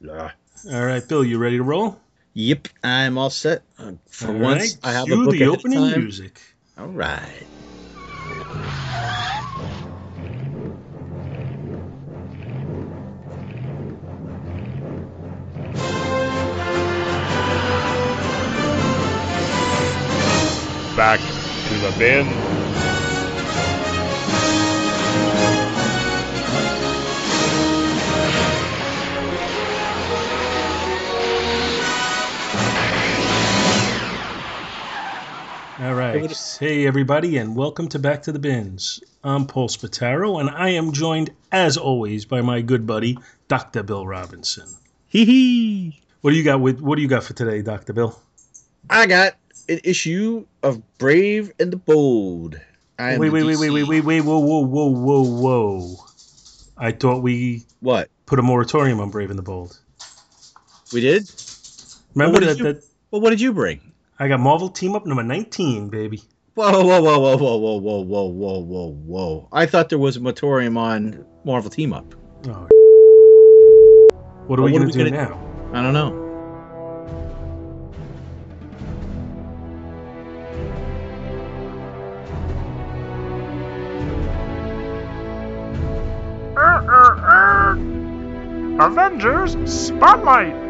Blah. All right, Bill, you ready to roll? Yep, I'm all set. Uh, For All once, right, I have cue a book the ahead opening time. music. All right. Back to the bin. All right. Hey, everybody, and welcome to Back to the Bins. I'm Paul Spataro, and I am joined, as always, by my good buddy, Dr. Bill Robinson. Hee hee. What do you got with What do you got for today, Dr. Bill? I got an issue of Brave and the Bold. I Wait, wait, wait, wait, wait, wait, wait, whoa, whoa, whoa, whoa, whoa! I thought we What? put a moratorium on Brave and the Bold. We did? Remember what did that, you- that Well, what did you bring? I got Marvel Team Up number 19, baby. Whoa, whoa, whoa, whoa, whoa, whoa, whoa, whoa, whoa, whoa, whoa. I thought there was a moratorium on Marvel Team Up. Oh. What are Well, we going to do gonna- now? I don't know. Uh, uh, uh. Avengers Spotlight.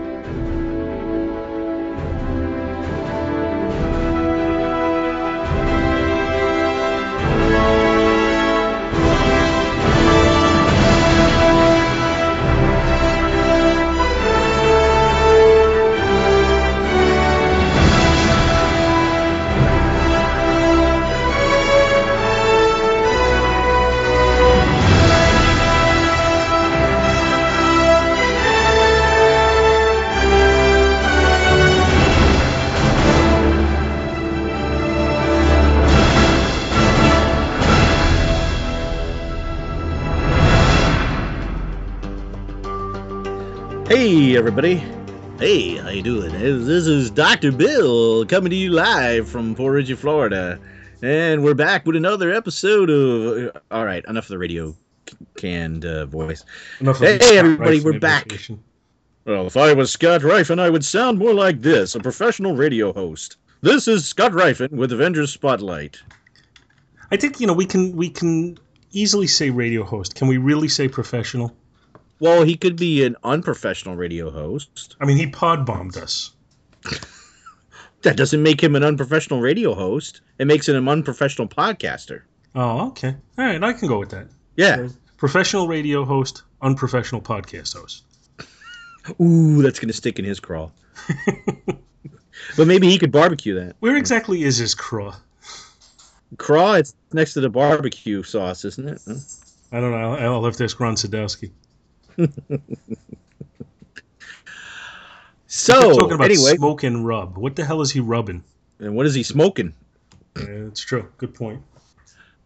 Hey, everybody. Hey, how you doing? This is Dr. Bill coming to you live from Port Ridge, Florida. And we're back with another episode of... All right, enough of the radio canned uh, voice. Enough of Hey, everybody, we're back. Well, if I was Scott Rifen, I would sound more like this, a professional radio host. This is Scott Rifen with Avengers Spotlight. I think you know we can we can easily say radio host. Can we really say professional? Well, he could be an unprofessional radio host. I mean, he pod bombed us. That doesn't make him an unprofessional radio host. It makes him an unprofessional podcaster. Oh, okay. All right, I can go with that. Yeah. Professional radio host, unprofessional podcast host. Ooh, that's gonna stick in his craw. but maybe he could barbecue that. Where exactly is his craw? Craw, it's next to the barbecue sauce, isn't it? I don't know. I'll have to ask Ron Sadowski. So We're talking about anyway, smoke and rub. What the hell is he rubbing? and what is he smoking? Yeah, it's true. Good point.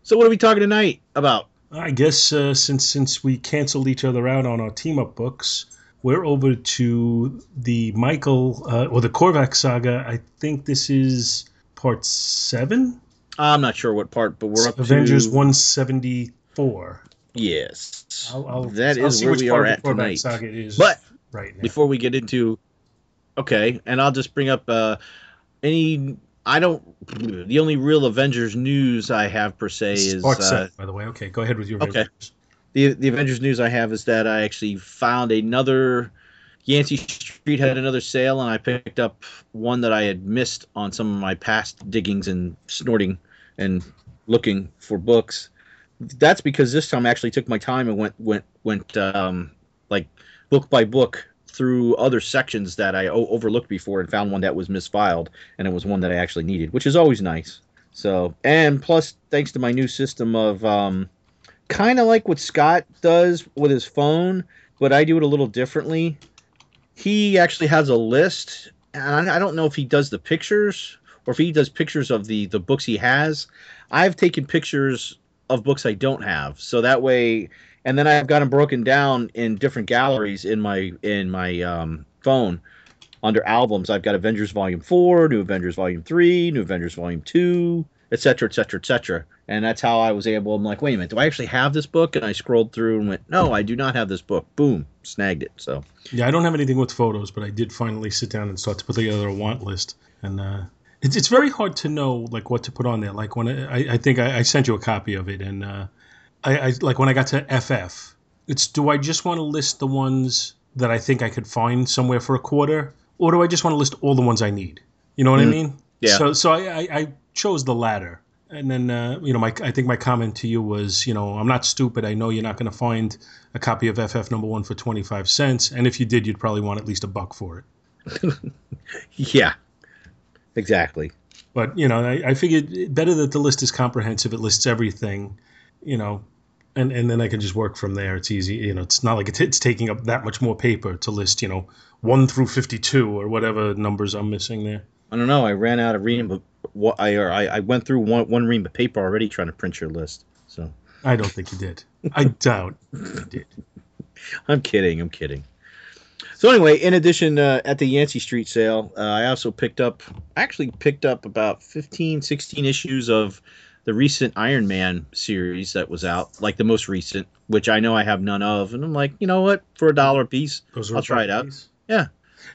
So what are we talking tonight about? I guess uh, since since we canceled each other out on our team up books, we're over to the Michael uh, or the Korvac saga. I think this is part seven. I'm not sure what part, but we're up Avengers to one seventy four. Yes, I'll, I'll, that I'll is where we are at tonight. is But right now. before we get into okay and i'll just bring up uh any i don't the only real avengers news i have per se is uh, seven, by the way. Okay, go ahead with your Okay. Avengers. the the avengers news i have is that i actually found another yancey street had another sale and i picked up one that i had missed on some of my past diggings and snorting and looking for books that's because this time i actually took my time and went went went um like book by book through other sections that I o- overlooked before and found one that was misfiled and it was one that I actually needed, which is always nice. So, and plus, thanks to my new system of um, kind of like what Scott does with his phone, but I do it a little differently. He actually has a list, and I I don't know if he does the pictures or if he does pictures of the the books he has. I've taken pictures of books I don't have, so that way and then I've got them broken down in different galleries in my in my um, phone under albums. I've got Avengers Volume Four, New Avengers Volume Three, New Avengers Volume Two, etc., etc., etc. and that's how I was able. I'm like, wait a minute, do I actually have this book? And I scrolled through and went, no, I do not have this book. Boom, snagged it. So Yeah, I don't have anything with photos, but I did finally sit down and start to put together a want list. And uh, it's it's very hard to know like what to put on there. Like when I, I think I, I sent you a copy of it, and uh, I, I like when I got to FF, it's do I just want to list the ones that I think I could find somewhere for a quarter, or do I just want to list all the ones I need? You know what I Mm. mean? Yeah. So so I, I, I chose the latter. And then, uh, you know, my I think my comment to you was, you know, I'm not stupid. I know you're not going to find a copy of FF number one for 25 cents. And if you did, you'd probably want at least a buck for it. yeah, exactly. But, you know, I, I figured better that the list is comprehensive. It lists everything, you know, and, and then I can just work from there. It's easy. You know, it's not like it's, it's taking up that much more paper to list, you know, 1 through 52 or whatever numbers I'm missing there. I don't know. I ran out of reading, but what I or I, I went through one one ream of paper already trying to print your list. So I don't think you did. I doubt you did. I'm kidding. I'm kidding. So anyway, in addition, uh, at the Yancey Street sale, uh, I also picked up, actually picked up about 15, 16 issues of the recent Iron Man series that was out, like the most recent, which I know I have none of, and I'm like, you know what, for a dollar a piece, I'll try it out. buckies. Yeah.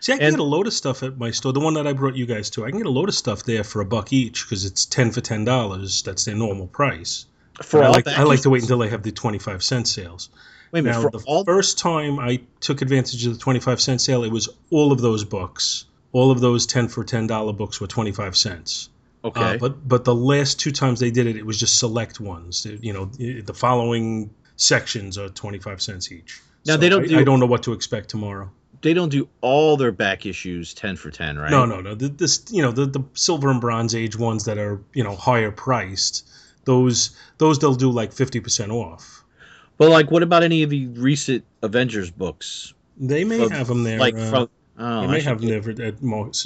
See, I can And- get a load of stuff at my store. The one that I brought you guys to, I can get a load of stuff there for a buck each because it's ten for ten dollars. That's their normal price. For I all like, I like to wait until they have the twenty-five cent sales. Wait a minute, Now, the all first time I took advantage of the twenty-five cent sale, it was all of those books. All of those ten for ten dollar books were twenty-five cents. okay, Uh, but but the last two times they did it, it was just select ones. You know, the following sections are twenty-five cents each. Now, they don't I, do- I don't know what to expect tomorrow. they don't do all their back issues 10 for 10, right? No, no, no. The, this, you know, the, the silver and bronze age ones that are, you know, higher priced, those those they'll do like fifty percent off. But like, what about any of the recent Avengers books? They may From- have them there. like uh, from, oh, they may have them there at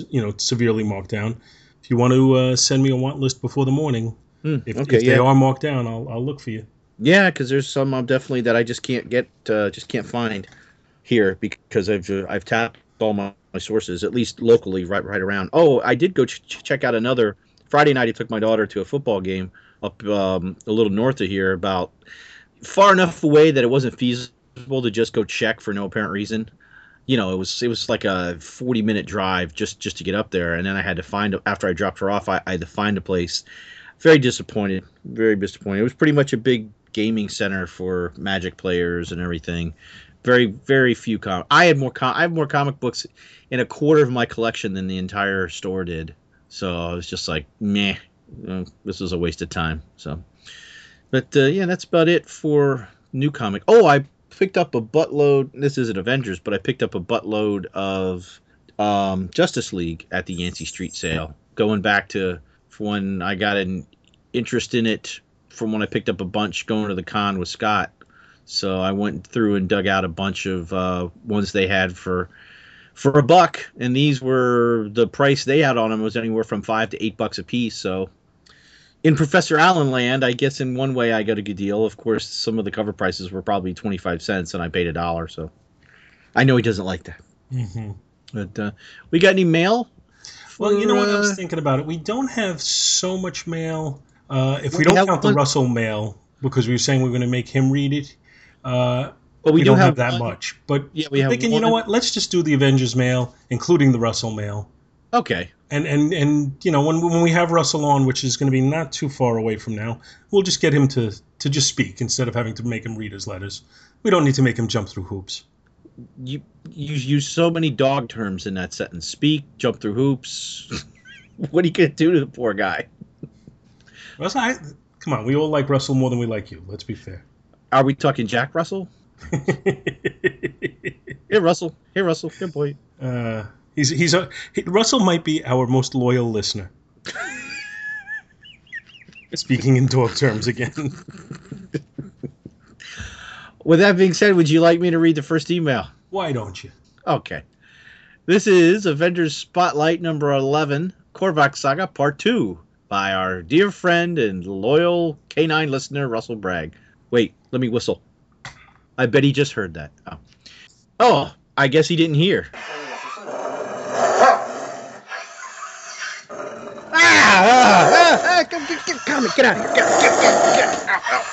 you know severely marked down. If you want to uh, send me a want list before the morning, Hmm, if, okay, if yeah. they are marked down, I'll I'll look for you. Yeah, because there's some um, definitely that I just can't get, uh, just can't find here because I've uh, I've tapped all my, my sources at least locally right right around. Oh, I did go ch- check out another Friday night. I took my daughter to a football game up um, a little north of here, about far enough away that it wasn't feasible to just go check for no apparent reason. You know, it was it was like a 40 minute drive just just to get up there, and then I had to find after I dropped her off. I, I had to find a place. Very disappointed. Very disappointed. It was pretty much a big gaming center for Magic players and everything. Very very few com. I had more com- I have more comic books in a quarter of my collection than the entire store did. So I was just like, meh, this was a waste of time. So, but uh, yeah, that's about it for new comic. Oh, I picked up a buttload. This isn't Avengers, but I picked up a buttload of um, Justice League at the Yancey Street sale. Going back to when I got an interest in it from when I picked up a bunch going to the con with Scott. So I went through and dug out a bunch of uh, ones they had for for a buck, and these were the price they had on them was anywhere from five to eight bucks a piece. So in Professor Allen land, I guess in one way I got a good deal. Of course, some of the cover prices were probably twenty five cents, and I paid a dollar. So I know he doesn't like that. Mm-hmm. But uh, we got any mail? Well, you know what? I for, was thinking about it. We don't have so much mail. Uh, if we don't have count the one- Russell mail, because we were saying we are going to make him read it, uh, Well, we, we, don't do have, that one- much. But Yeah, we have. thinking, you know what? Let's just do the Avengers mail, including the Russell mail. Okay. And and and you know when when we have Russell on, which is going to be not too far away from now, we'll just get him to to just speak instead of having to make him read his letters. We don't need to make him jump through hoops. You you use so many dog terms in that sentence. Speak, jump through hoops. what are you gonna do to the poor guy? Russell, I, come on, we all like Russell more than we like you. Let's be fair. Are we talking Jack Russell? Here, Russell. Here, Russell. Good boy. uh, he's he's a he, Russell might be our most loyal listener. Speaking in dog terms again. With that being said, would you like me to read the first email? Why don't you? Okay. This is Avengers Spotlight number 11, Korvac Saga Part 2, by our dear friend and loyal canine listener, Russell Bragg. Wait, let me whistle. I bet he just heard that. Oh, oh I guess he didn't hear. Ah! ah, ah, come, get, get, come, get out of here. Get, get, get, get. Ow,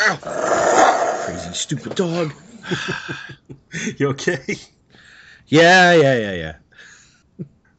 ow, ow. Crazy, stupid dog. You okay? Yeah, yeah, yeah, yeah.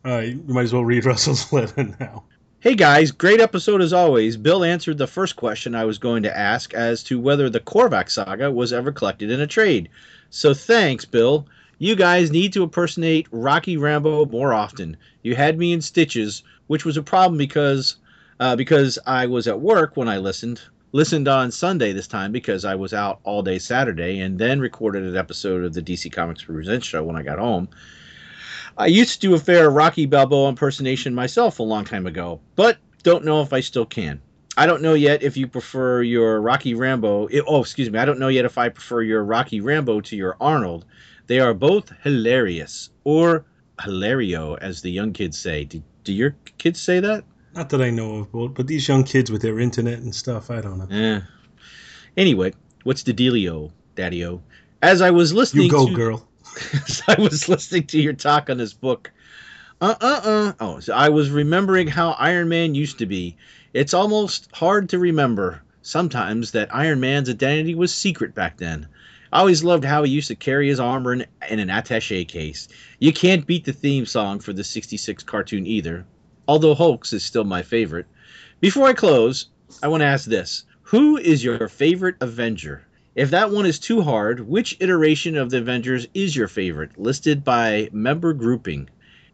All right, you might as well read Russell's letter now. Hey guys, great episode as always. Bill answered the first question I was going to ask as to whether the Korvac saga was ever collected in a trade. So thanks, Bill. You guys need to impersonate Rocky Rambo more often. You had me in stitches, which was a problem because uh, because I was at work when I listened. Listened on Sunday this time because I was out all day Saturday, and then recorded an episode of the DC Comics Presents show when I got home. I used to do a fair Rocky Balboa impersonation myself a long time ago, but don't know if I still can. I don't know yet if you prefer your Rocky Rambo. Oh, excuse me. I don't know yet if I prefer your Rocky Rambo to your Arnold. They are both hilarious, or hilario, as the young kids say. Do, do your kids say that? Not that I know of, but, but these young kids with their internet and stuff, I don't know. Eh. Anyway, what's the dealio, Daddy-O? As I was listening You go, to, girl. as I was listening to your talk on this book. Uh uh uh. Oh, so I was remembering how Iron Man used to be. It's almost hard to remember sometimes that Iron Man's identity was secret back then. I always loved how he used to carry his armor in, in an attache case. You can't beat the theme song for the 66 cartoon either, although Hulk's is still my favorite. Before I close, I want to ask this Who is your favorite Avenger? If that one is too hard, which iteration of the Avengers is your favorite, listed by member grouping?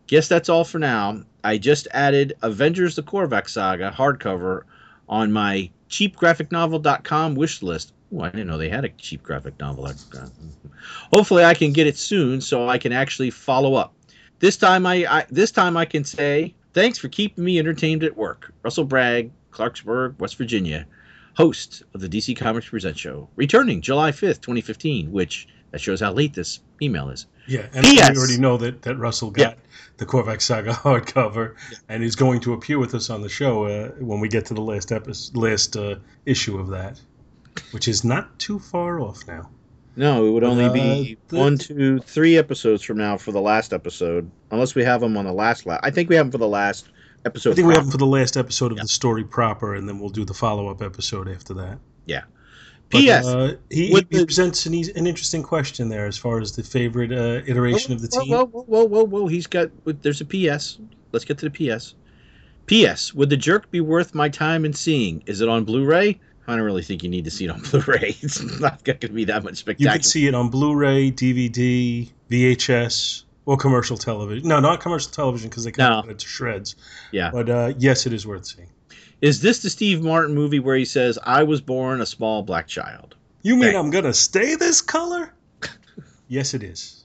Guess that's all for now. I just added Avengers the Korvac Saga hardcover on my cheapgraphicnovel.com wish list. Oh, I didn't know they had a cheap graphic novel. Hopefully, I can get it soon so I can actually follow up. This time, I, I this time I can say thanks for keeping me entertained at work. Russell Bragg, Clarksburg, West Virginia, host of the DC Comics Present Show, returning July fifth, twenty fifteen. Which that shows how late this email is. Yeah, and we already know that, that Russell got the Korvac Saga hardcover and is going to appear with us on the show uh, when we get to the last episode, last uh, issue of that, which is not too far off now. No, it would only Uh, be the- one, two, three episodes from now for the last episode, unless we have them on the last. La- I think we have them for the last episode. I think we have them for the last episode of Yeah. the story proper, and then we'll do the follow up episode after that. Yeah. But, P.S. uh, he, he the- presents an, an interesting question there as far as the favorite uh, iteration of the team. Whoa, whoa, whoa, whoa, whoa! He's got. There's a P.S. Let's get to the P.S. P.S. Would the jerk be worth my time in seeing? Is it on Blu-ray? I don't really think you need to see it on Blu-ray. It's not going to be that much spectacular. You could see it on Blu-ray, DVD, VHS, or commercial television. No, not commercial television because they cut No. it to shreds. Yeah. But uh, yes, it is worth seeing. Is this the Steve Martin movie where he says, "I was born a small black child"? You mean. I'm gonna stay this color? yes, it is.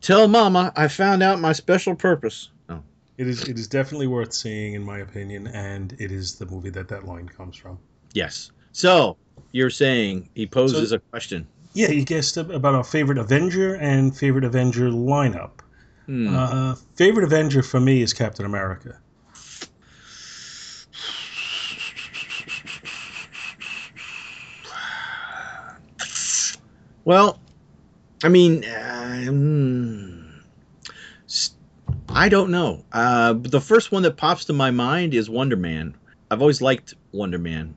Tell Mama I found out my special purpose. Oh. It is. It is definitely worth seeing, in my opinion, and it is the movie that that line comes from. Yes. So you're saying he poses So- a question. Yeah, he guessed about our favorite Avenger and favorite Avenger lineup. Hmm. Uh, favorite Avenger for me is Captain America. Well, I mean, uh, hmm, I don't know. Uh, but the first one that pops to my mind is Wonder Man. I've always liked Wonder Man.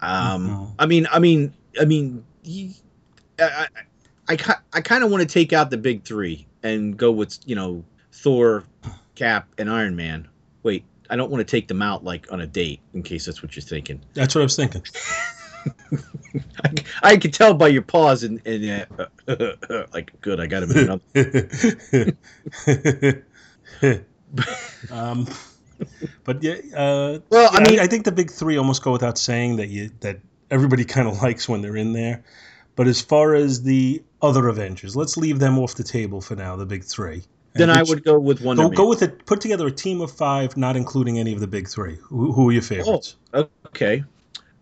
Um, Mhm. I mean, I mean, I mean, he, I, I, I, I kind of want to take out the big three and go with you know Thor, Cap, and Iron Man. Wait, I don't want to take them out like on a date in case that's what you're thinking. That's what I was thinking. I, I can tell by your pause and, and uh, like, good, I got him um, but yeah, uh, Well, I mean- I, think the big three almost go without saying that you that everybody kind of likes when they're in there. But as far as the other Avengers, let's leave them off the table for now. The big three. Then And I would go with Wonder go, Man. go with it. Put together a team of five, not including any of the big three. Who, who are your favorites? Okay.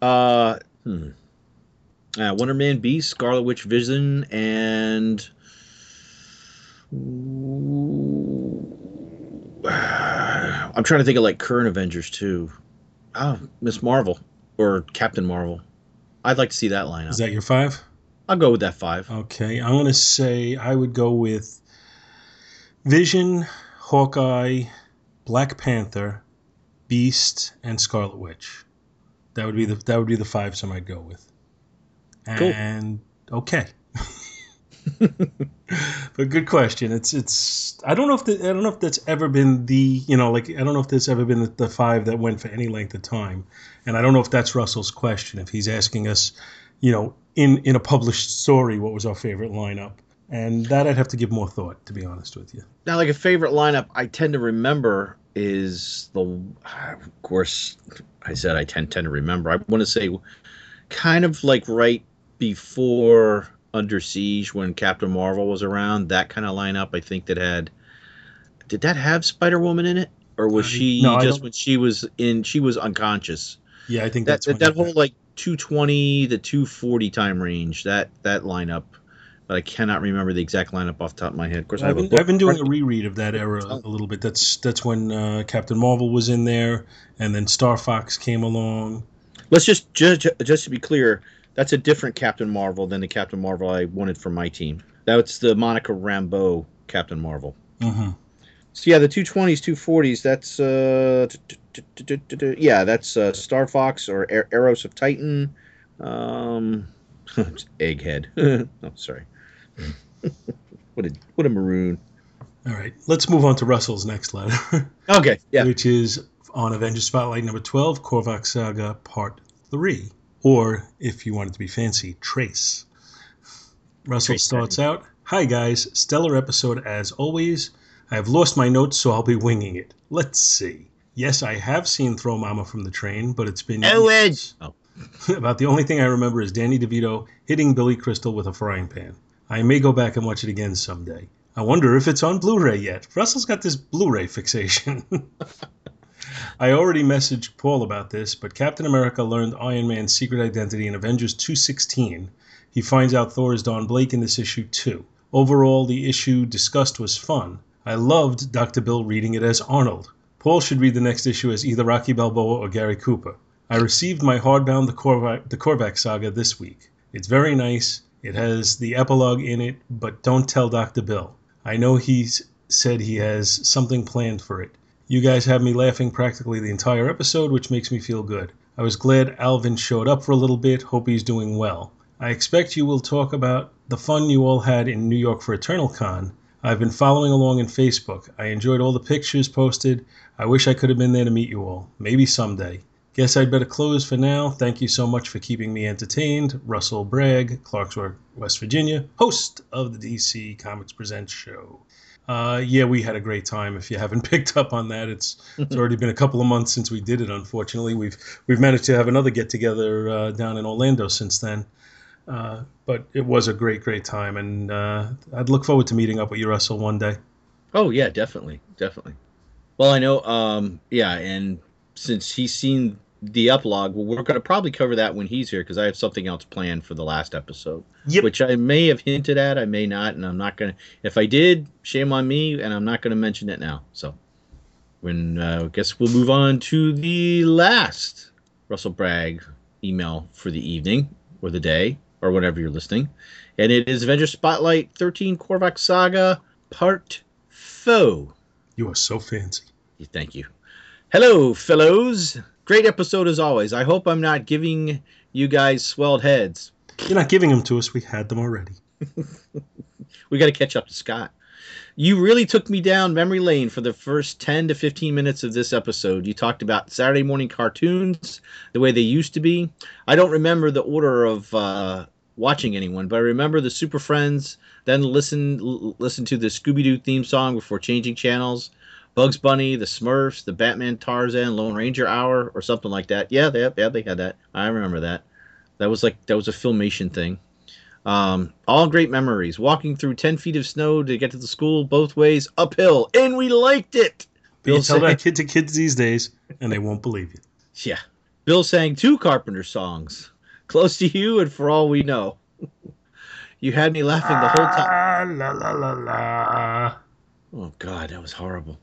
Uh, hmm. Uh, Wonder Man, Beast, Scarlet Witch, Vision, and I'm trying to think of like current Avengers too. Oh, Miss Marvel or Captain Marvel. I'd like to see that lineup. Is that your five? I'll go with that five. Okay, I'm gonna say I would go with Vision, Hawkeye, Black Panther, Beast, and Scarlet Witch. That would be the that would be the five some I'd go with. Cool. And okay. but good question. It's it's I don't know if the, I don't know if that's ever been the you know like I don't know if that's ever been the, the five that went for any length of time, and I don't know if that's Russell's question if he's asking us, you know, in in a published story what was our favorite lineup, and that I'd have to give more thought to be honest with you. Now, like a favorite lineup, I tend to remember is the. Of course, I said I tend tend to remember. I want to say, kind of like right before Under Siege when Captain Marvel was around. That kind of lineup. I think that had. Did that have Spider Woman in it, or was she no, just when she was in? She was unconscious. Yeah, I think That that's that, that whole like 220 to 240 time range. That that lineup. But I cannot remember the exact lineup off the top of my head. Of course, I I've been, I've been doing a reread of that era a little bit. That's that's when uh, Captain Marvel was in there, and then Star Fox came along. Let's just just just to be clear, that's a different Captain Marvel than the Captain Marvel I wanted for my team. That's the Monica Rambeau Captain Marvel. hmm So yeah, the two twenties, two forties. That's uh, yeah, that's uh, Star Fox or Eros of Titan. Um, Egghead. oh, sorry. what a what a maroon. All right, let's move on to Russell's next letter, Okay, yeah. which is on Avengers Spotlight number twelve, Korvac Saga Part Three, or if you want it to be fancy, Trace. Russell Trace starts out. Hi guys, stellar episode as always. I have lost my notes, so I'll be winging it. Let's see. Yes, I have seen Throw Mama from the Train, but it's been. Oh. About the only thing I remember is Danny DeVito hitting Billy Crystal with a frying pan. I may go back and watch it again someday. I wonder if it's on Blu-ray yet. Russell's got this Blu-ray fixation. I already messaged Paul about this, but Captain America learned Iron Man's secret identity in Avengers 216. He finds out Thor is Don Blake in this issue too. Overall, the issue discussed was fun. I loved Dr. Bill reading it as Arnold. Paul should read the next issue as either Rocky Balboa or Gary Cooper. I received my hardbound the Korvac, the Korvac saga this week. It's very nice. It has the epilogue in it, but don't tell Dr. Bill. I know he's said he has something planned for it. You guys have me laughing practically the entire episode, which makes me feel good. I was glad Alvin showed up for a little bit. Hope he's doing well. I expect you will talk about the fun you all had in New York for Eternal Con. I've been following along in Facebook. I enjoyed all the pictures posted. I wish I could have been there to meet you all. Maybe someday. Guess I'd better close for now. Thank you so much for keeping me entertained. Russell Bragg, Clarksburg, West Virginia, host of the DC Comics Presents show. Uh, yeah, we had a great time. If you haven't picked up on that, it's it's already been a couple of months since we did it. Unfortunately, we've we've managed to have another get together uh, down in Orlando since then. Uh, but it was a great, great time, and uh, I'd look forward to meeting up with you, Russell, one day. Oh yeah, definitely, definitely. Well, I know. Um, yeah, and since he's seen the epilogue, well, we're going to probably cover that when he's here because I have something else planned for the last episode, Yep. which I may have hinted at, I may not, and I'm not going to. If I did, shame on me, and I'm not going to mention it now. So, when uh, I guess we'll move on to the last Russell Bragg email for the evening or the day or whenever you're listening, and it is Avengers Spotlight 13 Korvac Saga Part Four. You are so fancy. Thank you. Hello, fellows. Great episode as always. I hope I'm not giving you guys swelled heads. You're not giving them to us. We had them already. We got to catch up to Scott. You really took me down memory lane for the first 10 to 15 minutes of this episode. You talked about Saturday morning cartoons, the way they used to be. I don't remember the order of uh, watching anyone, but I remember the Super Friends, then listen listen to the Scooby Doo theme song before changing channels. Bugs Bunny, the Smurfs, the Batman Tarzan, Lone Ranger Hour, or something like that. Yeah, they yeah they had that. I remember that. That was like that was a filmation thing. Um, all great memories. Walking through ten feet of snow to get to the school both ways uphill, and we liked it. But you Bill tell sang- that kid to kids these days, and they won't believe you. Yeah. Bill sang two Carpenter songs, "Close to You" and "For All We Know." you had me laughing the whole time. Ah, la la la la. Oh God, that was horrible.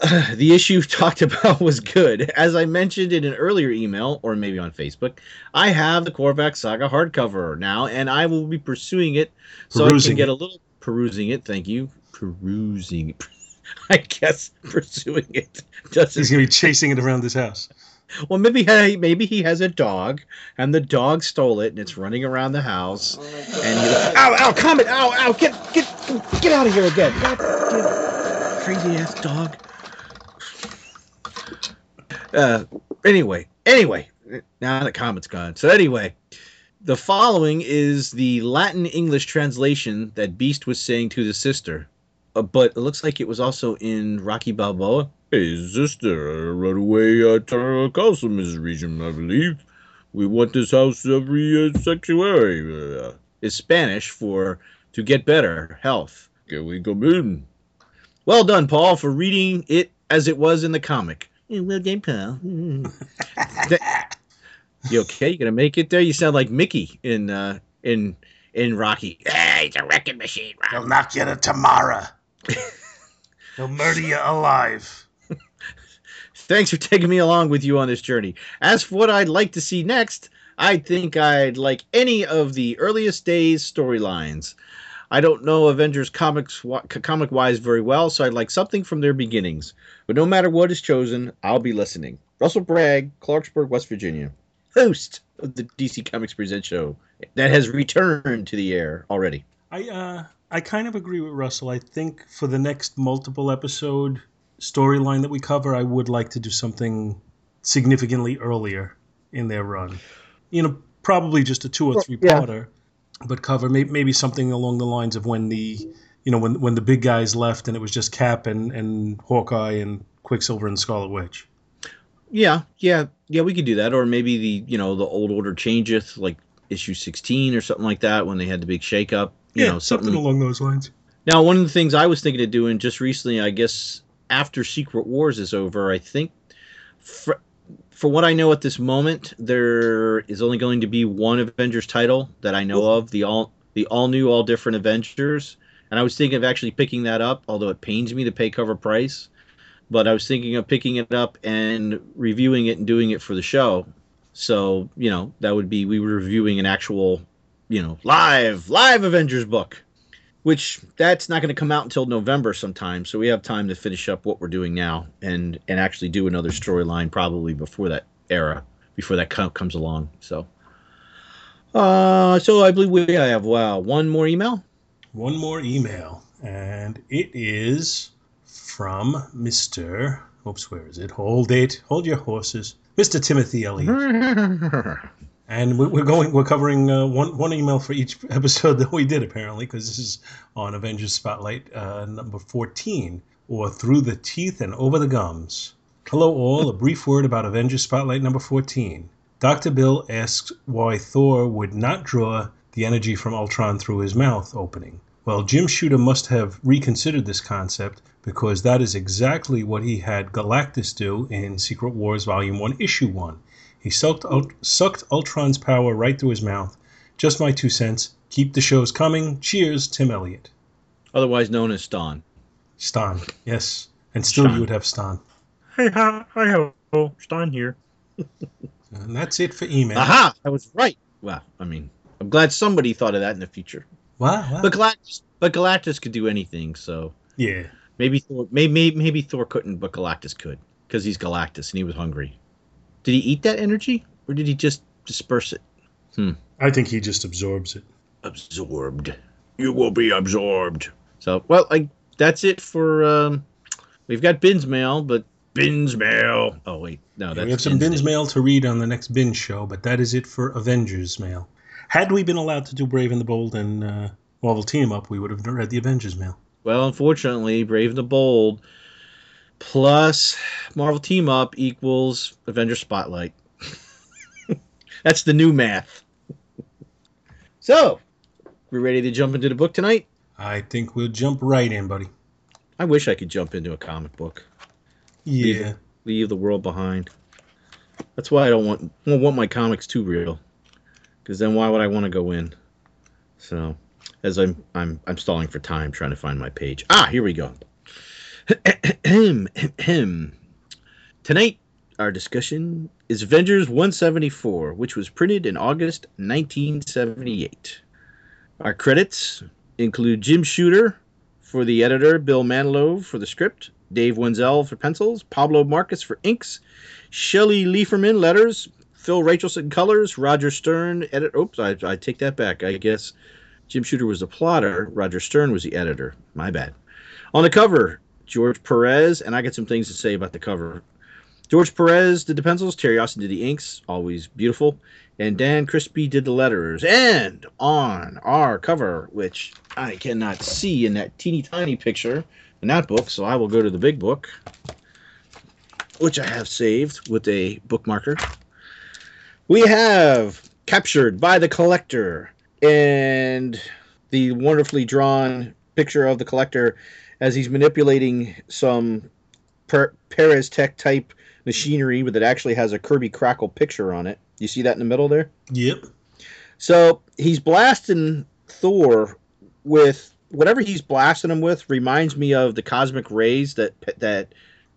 the issue talked about was good. As I mentioned in an earlier email, or maybe on Facebook, I have the Korvac Saga hardcover now, and I will be pursuing it so I can get a little perusing it. Thank you, perusing. I guess pursuing it doesn't. He's gonna be chasing it around his house. Well, maybe he, maybe he has a dog, and the dog stole it, and it's running around the house. Oh and he, ow, ow, Comet, ow, ow, get, get, get out of here again! God, damn, crazy ass dog. Uh, anyway, anyway, now the Comet's gone. So anyway, the following is the Latin English translation that Beast was saying to the sister, uh, but it looks like it was also in Rocky Balboa. Hey, sister, run away uh, to Customs region, I believe. We want this house every uh, sanctuary. Uh, is Spanish for to get better health. Can we come in? Well done, Paul, for reading it as it was in the comic. Yeah, well done, Paul. That- you okay? You gonna make it there? You sound like Mickey in uh, in in Rocky. Hey, it's a wrecking machine, Rocky. He'll knock you to Tamara. He'll murder you alive. Thanks for taking me along with you on this journey. As for what I'd like to see next, I think I'd like any of the earliest days storylines. I don't know Avengers comics comic wise very well, so I'd like something from their beginnings. But no matter what is chosen, I'll be listening. Russell Bragg, Clarksburg, West Virginia, host of the DC Comics Present show that has returned to the air already. I uh I kind of agree with Russell. I think for the next multiple episode storyline that we cover, I would like to do something significantly earlier in their run. You know, probably just a two or three parter, but cover may, maybe something along the lines of when the you know when when the big guys left and it was just Cap and and Hawkeye and Quicksilver and Scarlet Witch. Yeah, yeah, yeah. We could do that, or maybe the you know the old order changeth, like issue sixteen or something like that, when they had the big shakeup. You yeah, know, something along those lines. Now, one of the things I was thinking of doing just recently, I guess after Secret Wars is over, I think for what I know at this moment, there is only going to be one Avengers title that I know of, the all the all new, all different Avengers. And I was thinking of actually picking that up, although it pains me to pay cover price. But I was thinking of picking it up and reviewing it and doing it for the show. So, you know, that would be we were reviewing an actual, you know, live, live Avengers book which that's not going to come out until November sometime. So we have time to finish up what we're doing now and and actually do another storyline probably before that era, before that com- comes along. So, uh, so I believe we have wow one more email. One more email, and it is from Mister. Oops, where is it? Hold it. Hold your horses, Mister Timothy Elliott. And we- we're going. We're covering uh, one one email for each episode that we did apparently, because this is on Avengers Spotlight uh, number fourteen, or through the teeth and over the gums. Hello, all. A brief word about Avengers Spotlight number fourteen. Doctor Bill asks why Thor would not draw the energy from Ultron through his mouth opening. Well, Jim Shooter must have reconsidered this concept because that is exactly what he had Galactus do in Secret Wars Volume 1, Issue 1. He sucked, sucked Ultron's power right through his mouth. Just my two cents. Keep the shows coming. Cheers, Tim Elliott. Otherwise known as Ston. Stan, yes. And still Stan. you would have Stan. Hey, hi, hi, hello, Stein here. And that's it for email. Aha! I was right. Well, I mean, I'm glad somebody thought of that in the future. Wow, wow. But Galactus, but Galactus could do anything. So Yeah. maybe Thor, maybe maybe Thor couldn't, but Galactus could because he's Galactus and he was hungry. Did he eat that energy or did he just disperse it? I think he just absorbs it. Absorbed. You will be absorbed. So well, I that's it for. Um, we've got Bin's mail, but Bin's mail. Oh wait, no, Yeah, that's we have some Bin's Bin's mail to read on the next Bin show, but that is it for Avengers mail. Had we been allowed to do Brave and the Bold and uh, Marvel Team Up, we would have read the Avengers mail. Well, unfortunately, Brave and the Bold plus Marvel Team Up equals Avenger Spotlight. That's the new math. so, we ready to jump into the book tonight? I think we'll jump right in, buddy. I wish I could jump into a comic book, Yeah. leave the world behind. That's why I don't want I don't want my comics too real, because then why would I want to go in? So, as I'm I'm I'm stalling for time trying to find my page. Ah, here we go. Tonight, our discussion is Avengers 174, which was printed in August 1978. Our credits include Jim Shooter, for the editor, Bill Mantlo for the script, Dave Wenzel for pencils, Pablo Marcos for inks, Shelley Leferman letters, Phil Rachelson colors, Roger Stern edit. Oops, I, I take that back. I guess Jim Shooter was the plotter, Roger Stern was the editor. My bad. On the cover, George Perez, and I got some things to say about the cover. George Perez did the pencils, Terry Austin did the inks, always beautiful, and Dan Crespi did the letters. And on our cover, which I cannot see in that teeny tiny picture in that book, so I will go to the big book, which I have saved with a bookmarker. We have Captured by the Collector, and the wonderfully drawn picture of the collector as he's manipulating some per- Perez Tech type machinery that actually has a Kirby Crackle picture on it. You see that in the middle there? Yep. So he's blasting Thor with whatever he's blasting him with reminds me of the cosmic rays that that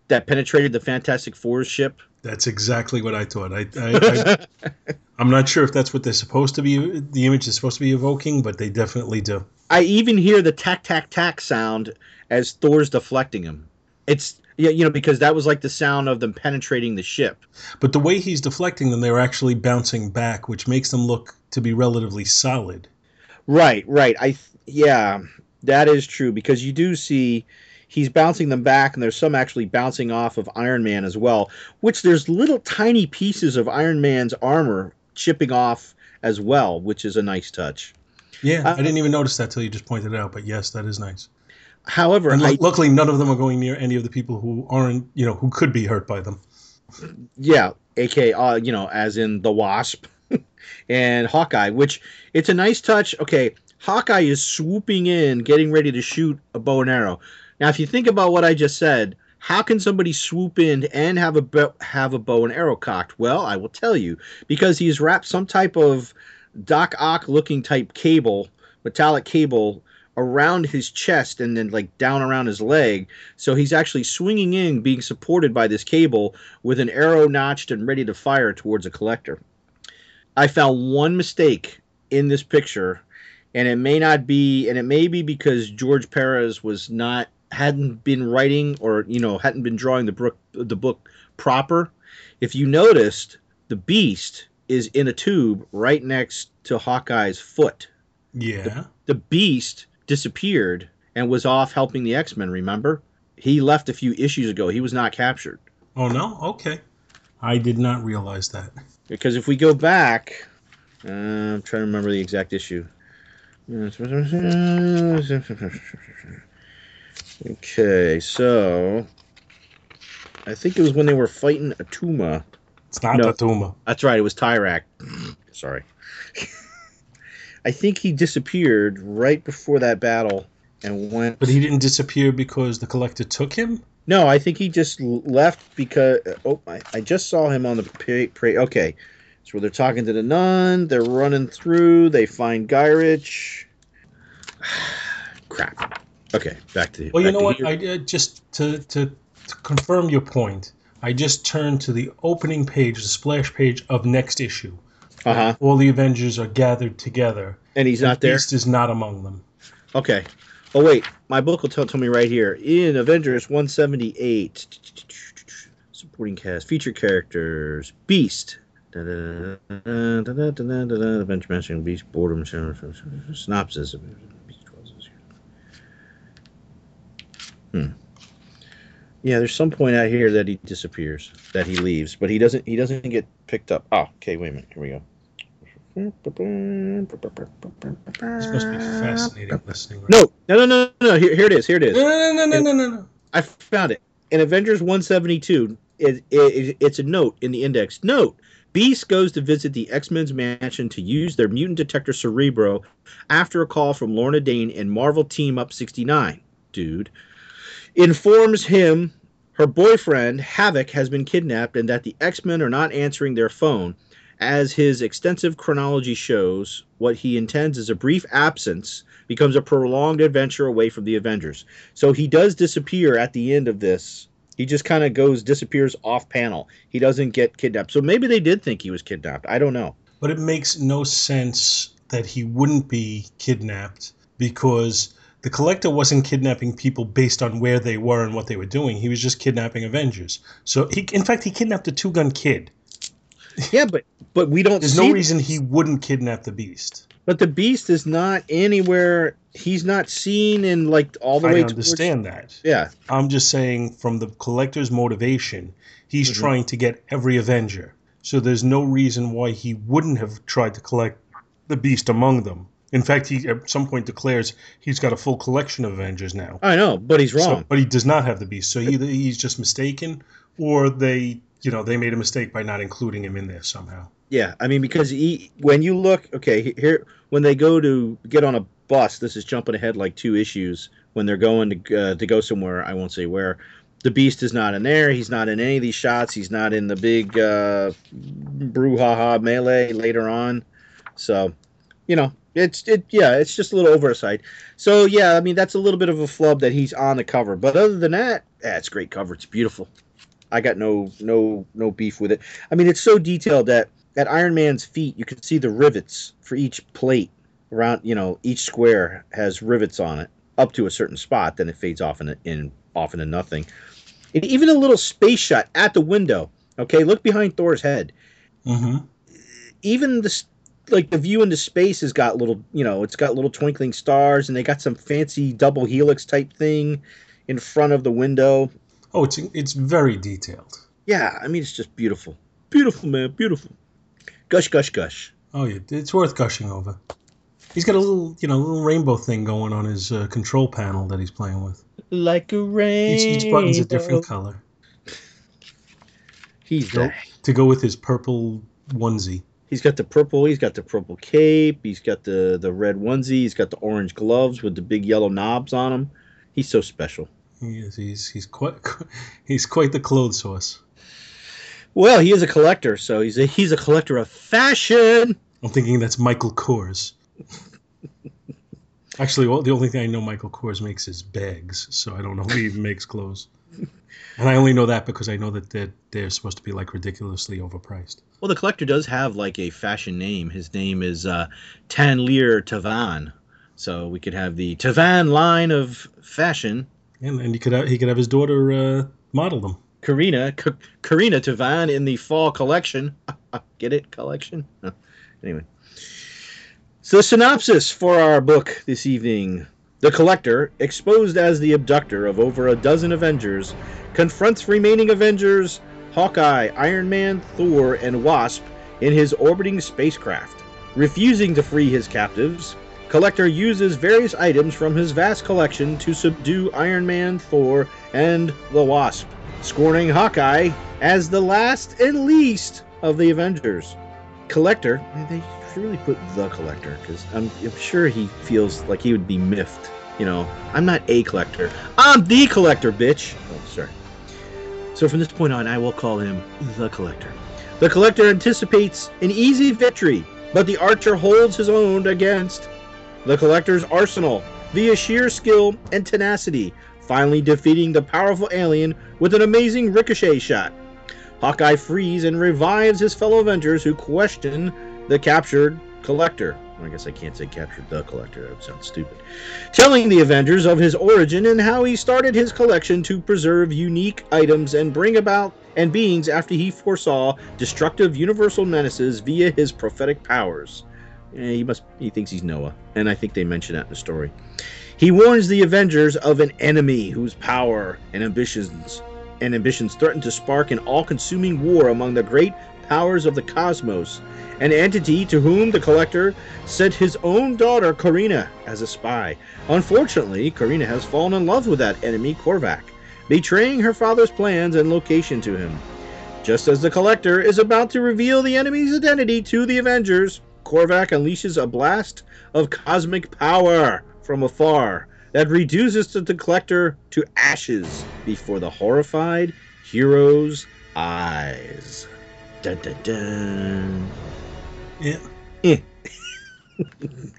that penetrated the Fantastic Four's ship. That's exactly what I thought. I, I, I I'm not sure if that's what they're supposed to be. The image is supposed to be evoking, but they definitely do. I even hear the tack tack tack sound as Thor's deflecting him. It's yeah, you know, because that was like the sound of them penetrating the ship. But the way he's deflecting them, they're actually bouncing back, which makes them look to be relatively solid. Right, right. I th- yeah, that is true because you do see he's bouncing them back, and there's some actually bouncing off of Iron Man as well. Which there's little tiny pieces of Iron Man's armor chipping off as well, which is a nice touch. Yeah, Uh, I didn't even notice that till you just pointed it out. But yes, that is nice. However, And lu- luckily, none of them are going near any of the people who aren't, you know, who could be hurt by them. yeah, aka uh, you know, as in the Wasp and Hawkeye, which it's a nice touch. Okay, Hawkeye is swooping in, getting ready to shoot a bow and arrow. Now, if you think about what I just said, how can somebody swoop in and have a bow, have a bow and arrow cocked? Well, I will tell you because he's wrapped some type of Doc Ock looking type cable, metallic cable around his chest and then like down around his leg. So he's actually swinging in, being supported by this cable with an arrow notched and ready to fire towards a collector. I found one mistake in this picture, and it may not be, and it may be because George Perez was not hadn't been writing or you know hadn't been drawing the book the book proper. If you noticed, the Beast is in a tube right next to Hawkeye's foot. Yeah. The Beast disappeared and was off helping the X Men. Remember, he left a few issues ago. He was not captured. Oh no. Okay. I did not realize that. Because if we go back, uh, I'm trying to remember the exact issue. Okay, so I think it was when they were fighting Atuma. It's not No. Atuma. That's right, it was Tyrak. Sorry. I think he disappeared right before that battle and went. But he didn't disappear because the collector took him. No, I think he just left because. Oh, I, I just saw him on the pra- pra- Okay, so they're talking to the nun. They're running through. They find Gyrich. Crap. Okay, back to. The Well, you know what? I uh, just to, to to confirm your point. I just turned to the opening page, the splash page of next issue. Uh-huh. All the Avengers are gathered together. And he's and not there. Beast is not among them. Okay. Oh wait, my book will tell, tell me right here in Avengers 178. Supporting cast, feature characters, Beast. Avenger Mastering Beast, Boredom, synopsis. Hmm. Yeah, there's some point out here that he disappears, that he leaves, but he doesn't. He doesn't get picked up. Oh, okay. Wait a minute. Here we go. This must be fascinating listening. Right? No, no, no, no, no. Here, here it is. Here it is. no, no, no, no, no, no, no. I found it in Avengers 172. It, it, it's a note in the index. Note: Beast goes to visit the X Men's mansion to use their mutant detector Cerebro after a call from Lorna Dane and Marvel Team Up 69. Dude informs him her boyfriend Havoc has been kidnapped and that the X Men are not answering their phone. As his extensive chronology shows, what he intends is a brief absence becomes a prolonged adventure away from the Avengers. So he does disappear at the end of this. He just kind of goes disappears off panel. He doesn't get kidnapped. So maybe they did think he was kidnapped. I don't know. But it makes no sense that he wouldn't be kidnapped because the collector wasn't kidnapping people based on where they were and what they were doing. He was just kidnapping Avengers. So he, in fact, he kidnapped a two gun kid. Yeah, but but we don't. There's no reason he wouldn't kidnap the Beast. But the Beast is not anywhere. He's not seen in like all the I way. understand that. Yeah, I'm just saying, from the collector's motivation, he's Mhm. trying to get every Avenger. So there's no reason why he wouldn't have tried to collect the Beast among them. In fact, he at some point declares he's got a full collection of Avengers now. I know, but he's So- wrong. but he does not have the Beast. So either he's just mistaken, or they, you know, they made a mistake by not including him in there somehow. Yeah, I mean because he, when you look, okay, here when they go to get on a bus, this is jumping ahead like two issues. When they're going to uh, to go somewhere, I won't say where. The Beast is not in there. He's not in any of these shots. He's not in the big uh, brouhaha melee later on. So, you know, it's it. Yeah, it's just a little oversight. So yeah, I mean that's a little bit of a flub that he's on the cover. But other than that, yeah, it's great cover. It's beautiful. I got no no no beef with it. I mean, it's so detailed that at Iron Man's feet, you can see the rivets for each plate around. You know, each square has rivets on it up to a certain spot. Then it fades off in, in off into nothing. And even a little space shot at the window. Okay, look behind Thor's head. Mm-hmm. Even the like the view into space has got little. You know, it's got little twinkling stars, and they got some fancy double helix type thing in front of the window. Oh, it's it's very detailed. Yeah, I mean it's just beautiful, beautiful man, beautiful. Gush, gush, gush. Oh yeah, it's worth gushing over. He's got a little, you know, little rainbow thing going on his uh, control panel that he's playing with. Like a rainbow. Each, each button's a different color He's the, to go with his purple onesie. He's got the purple. He's got the purple cape. He's got the the red onesie. He's got the orange gloves with the big yellow knobs on them. He's so special. He is, he's he's quite he's quite the clothes horse. Well, he is a collector, so he's a he's a collector of fashion. I'm thinking that's Michael Kors. Actually, well, the only thing I know Michael Kors makes is bags, so I don't know if he even makes clothes. And I only know that because I know that they're, they're supposed to be like ridiculously overpriced. Well, the collector does have like a fashion name. His name is uh, Taneleer Tivan. So we could have the Tivan line of fashion. And and he could have, he could have his daughter uh, model them. Carina, K- Carina Tivan in the fall collection. Get it? Collection? Anyway. So, the synopsis for our book this evening The Collector, exposed as the abductor of over a dozen Avengers, confronts remaining Avengers Hawkeye, Iron Man, Thor, and Wasp in his orbiting spacecraft. Refusing to free his captives, Collector uses various items from his vast collection to subdue Iron Man, Thor, and the Wasp scorning Hawkeye as the last and least of the Avengers. Collector, they should really put the Collector because I'm, I'm sure he feels like he would be miffed. You know, I'm not a collector. I'm the collector, bitch. Oh, sorry. So from this point on, I will call him the Collector. The Collector anticipates an easy victory, but the Archer holds his own against the Collector's arsenal via sheer skill and tenacity, finally defeating the powerful alien with an amazing ricochet shot. Hawkeye frees and revives his fellow Avengers who question the captured Collector. I guess I can't say captured the Collector, that would sound stupid. Telling the Avengers of his origin and how he started his collection to preserve unique items and bring about and beings after he foresaw destructive universal menaces via his prophetic powers. Eh, he must he thinks he's Noah, and I think they mention that in the story. He warns the Avengers of an enemy whose power and ambitions and ambitions threaten to spark an all-consuming war among the great powers of the cosmos, an entity to whom the Collector sent his own daughter Carina as a spy. Unfortunately, Carina has fallen in love with that enemy Korvac, betraying her father's plans and location to him. Just as the Collector is about to reveal the enemy's identity to the Avengers, Korvac unleashes a blast of cosmic power from afar that reduces the Collector to ashes before the horrified hero's eyes. Dun, dun, dun. Yeah. Eh.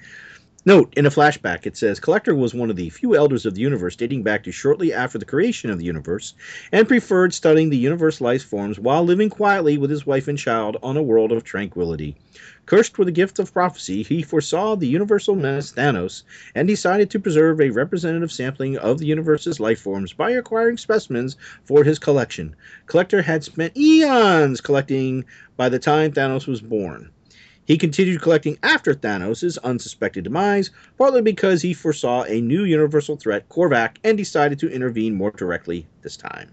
Note in a flashback, it says Collector was one of the few elders of the universe dating back to shortly after the creation of the universe and preferred studying the universe life forms while living quietly with his wife and child on a world of tranquility. Cursed with the gift of prophecy, he foresaw the universal menace Thanos and decided to preserve a representative sampling of the universe's life forms by acquiring specimens for his collection. Collector had spent eons collecting by the time Thanos was born. He continued collecting after Thanos' unsuspected demise, partly because he foresaw a new universal threat, Korvac, and decided to intervene more directly this time.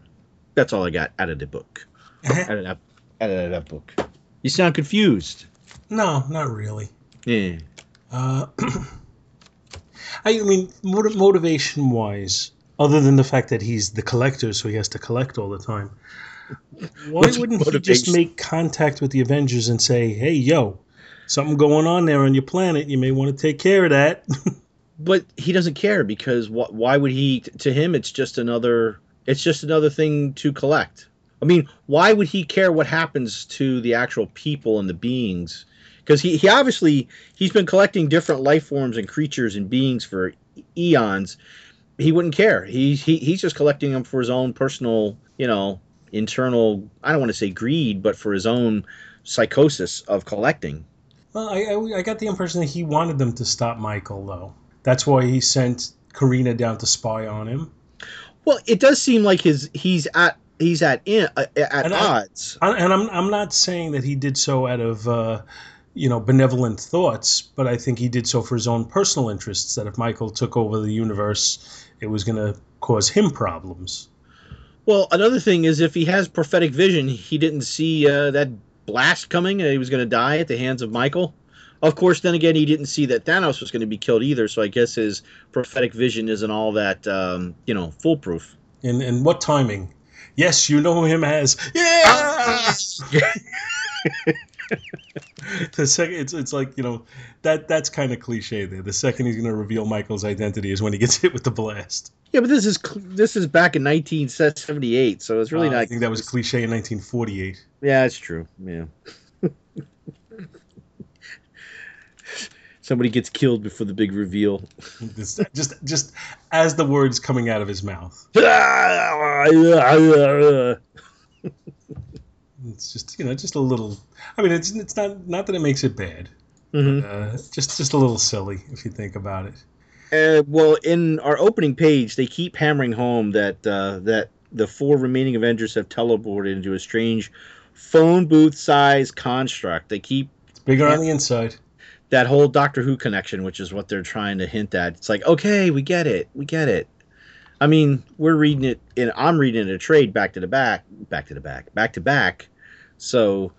That's all I got out of the book. out, of that, out of that book. You sound confused. No, not really. Yeah. Uh, I mean, motiv- motivation wise, other than the fact that he's the collector, so he has to collect all the time, why What's wouldn't he just make contact with the Avengers and say, hey, yo, something going on there on your planet. You may want to take care of that. But he doesn't care because wh- why would he? To him, it's just another. It's just another thing to collect. I mean, why would he care what happens to the actual people and the beings? Because he, he obviously he's been collecting different life forms and creatures and beings for eons. He wouldn't care. He, he he's just collecting them for his own personal, you know, internal. I don't want to say greed, but for his own psychosis of collecting. Well, I, I, I got the impression that he wanted them to stop Michael, though. That's why he sent Carina down to spy on him. Well, it does seem like his he's at he's at in uh, at And odds. I- And I'm, I'm not saying that he did so out of, uh, you know, benevolent thoughts, but I think he did so for his own personal interests. That if Michael took over the universe, it was going to cause him problems. Well, another thing is if he has prophetic vision, he didn't see uh, that blast coming and he was going to die at the hands of Michael. Of course, then again, he didn't see that Thanos was going to be killed either. So I guess his prophetic vision isn't all that um, you know foolproof. And and what timing? Yes, you know him as yeah. the second, it's it's like you know that that's kind of cliche there. The second he's going to reveal Michael's identity is when he gets hit with the blast. yeah, but this is this is back in 1978, so it's really Uh, not. I think that was cliche in 1948. Yeah, it's true. Yeah. Somebody gets killed before the big reveal. This, just just as the words coming out of his mouth. Ah, ah, It's just you know just a little. I mean, it's it's not not that it makes it bad. Mhm. Uh, just just a little silly if you think about it. Uh, well, in our opening page, they keep hammering home that uh, that the four remaining Avengers have teleported into a strange phone booth size construct. They keep It's bigger on the inside. that whole Doctor Who connection, which is what they're trying to hint at. It's like, okay, we get it, we get it. I mean, we're reading it in. I'm reading it a trade back to the back, back to the back, back to back. So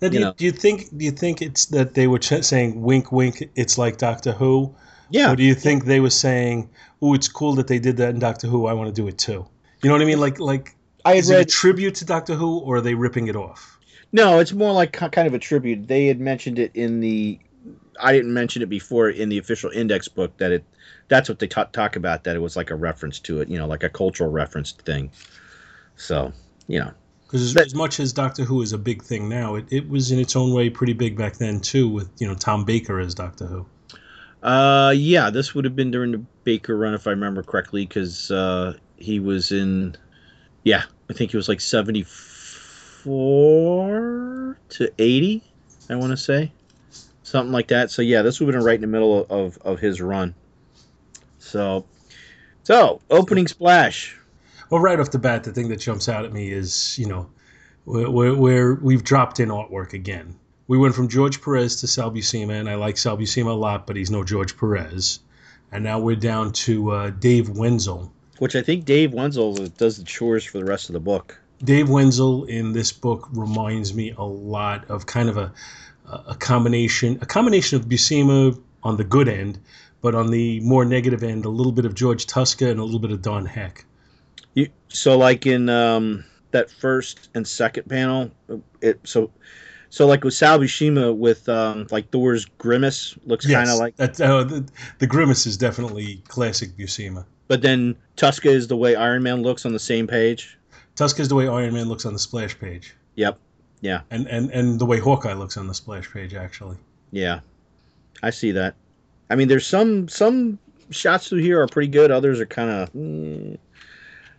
Now, do, You do you think do you think it's that they were ch- saying wink wink? It's like Doctor Who, yeah, or do you think they were saying, "Oh, it's cool that they did that in Doctor Who. I want to do it too." You know what I mean? Like like I is it a tribute to Doctor Who, or are they ripping it off? No, it's more like kind of a tribute. They had mentioned it in the. I didn't mention it before in the official index book that it. That's what they ta- talk about. That it was like a reference to it. You know, like a cultural reference thing. So you know, Because as, as much as Doctor Who is a big thing now, it, it was in its own way pretty big back then too, with you know Tom Baker as Doctor Who. uh, yeah, this would have been during the Baker run if I remember correctly, because uh, he was in. Yeah, I think he was like seventy four to eighty. I want to say something like that. So yeah, this would have been right in the middle of, of, of his run. So, so opening splash. Well, right off the bat, the thing that jumps out at me is, you know, where, where, where we've dropped in artwork again. We went from George Perez to Sal Buscema, and I like Sal Buscema a lot, but he's no George Perez. And now we're down to uh, Dave Wenzel. Which I think Dave Wenzel does the chores for the rest of the book. Dave Wenzel in this book reminds me a lot of kind of a, a combination, a combination of Buscema on the good end, but on the more negative end, a little bit of George Tuska and a little bit of Don Heck. You, so like in um, that first and second panel, it so so like with Sal Buscema with um, like Thor's grimace looks kind of like, that. Uh, the, the grimace is definitely classic Buscema. but then Tuska is the way Iron Man looks on the same page. Tuska is the way Iron Man looks on the splash page, Yep, Yeah. and and and the way Hawkeye looks on the splash page. Actually, yeah, I see that. I mean, there's some some shots through here are pretty good. Others are kind of.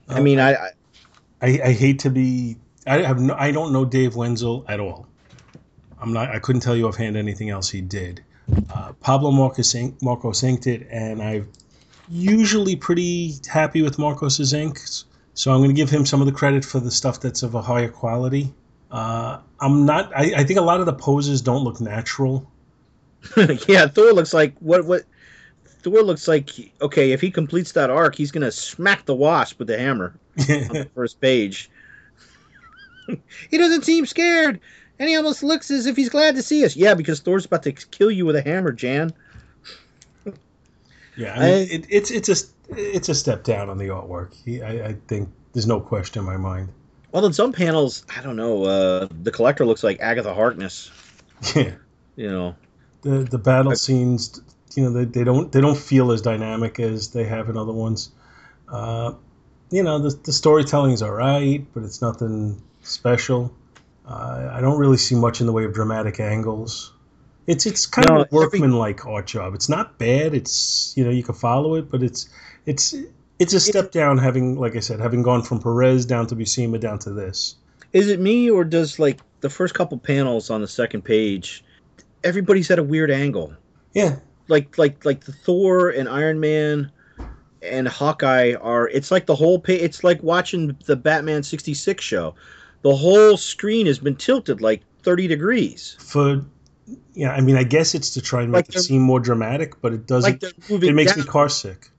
I mean, I, I I, hate to be. I have no, I don't know Dave Wenzel at all. I'm not. I couldn't tell you offhand anything else he did. Uh, Pablo Marcos Marcos inked it, and I'm usually pretty happy with Marcos's inks. So I'm going to give him some of the credit for the stuff that's of a higher quality. Uh, I'm not. I, I think a lot of the poses don't look natural. yeah, Thor looks like what what. Thor looks like okay. If he completes that arc, he's gonna smack the wasp with the hammer on the first page. he doesn't seem scared, and he almost looks as if he's glad to see us. Yeah, because Thor's about to kill you with a hammer, Jan. Yeah, I mean, I, it, it's it's a it's a step down on the artwork. He, I, I think there's no question in my mind. Well, in some panels, I don't know. Uh, the collector looks like Agatha Harkness. Yeah, you know, the the battle I, scenes. You know, they, they don't they don't feel as dynamic as they have in other ones. Uh, you know, the the storytelling's all right, but it's nothing special. Uh, I don't really see much in the way of dramatic angles. It's it's kind no, of a workmanlike art job. It's not bad. It's you know you can follow it, but it's it's it's a step down. Having like I said, having gone from Perez down to Buscema down to this. Is it me or does like the first couple panels on the second page? Everybody's at a weird angle. Yeah. Like like like the Thor and Iron Man and Hawkeye are. It's like the whole page. It's like watching the Batman sixty six show. The whole screen has been tilted like thirty degrees. For yeah, I mean, I guess it's to try and make like it seem more dramatic, but it doesn't. Like it makes down. me car sick.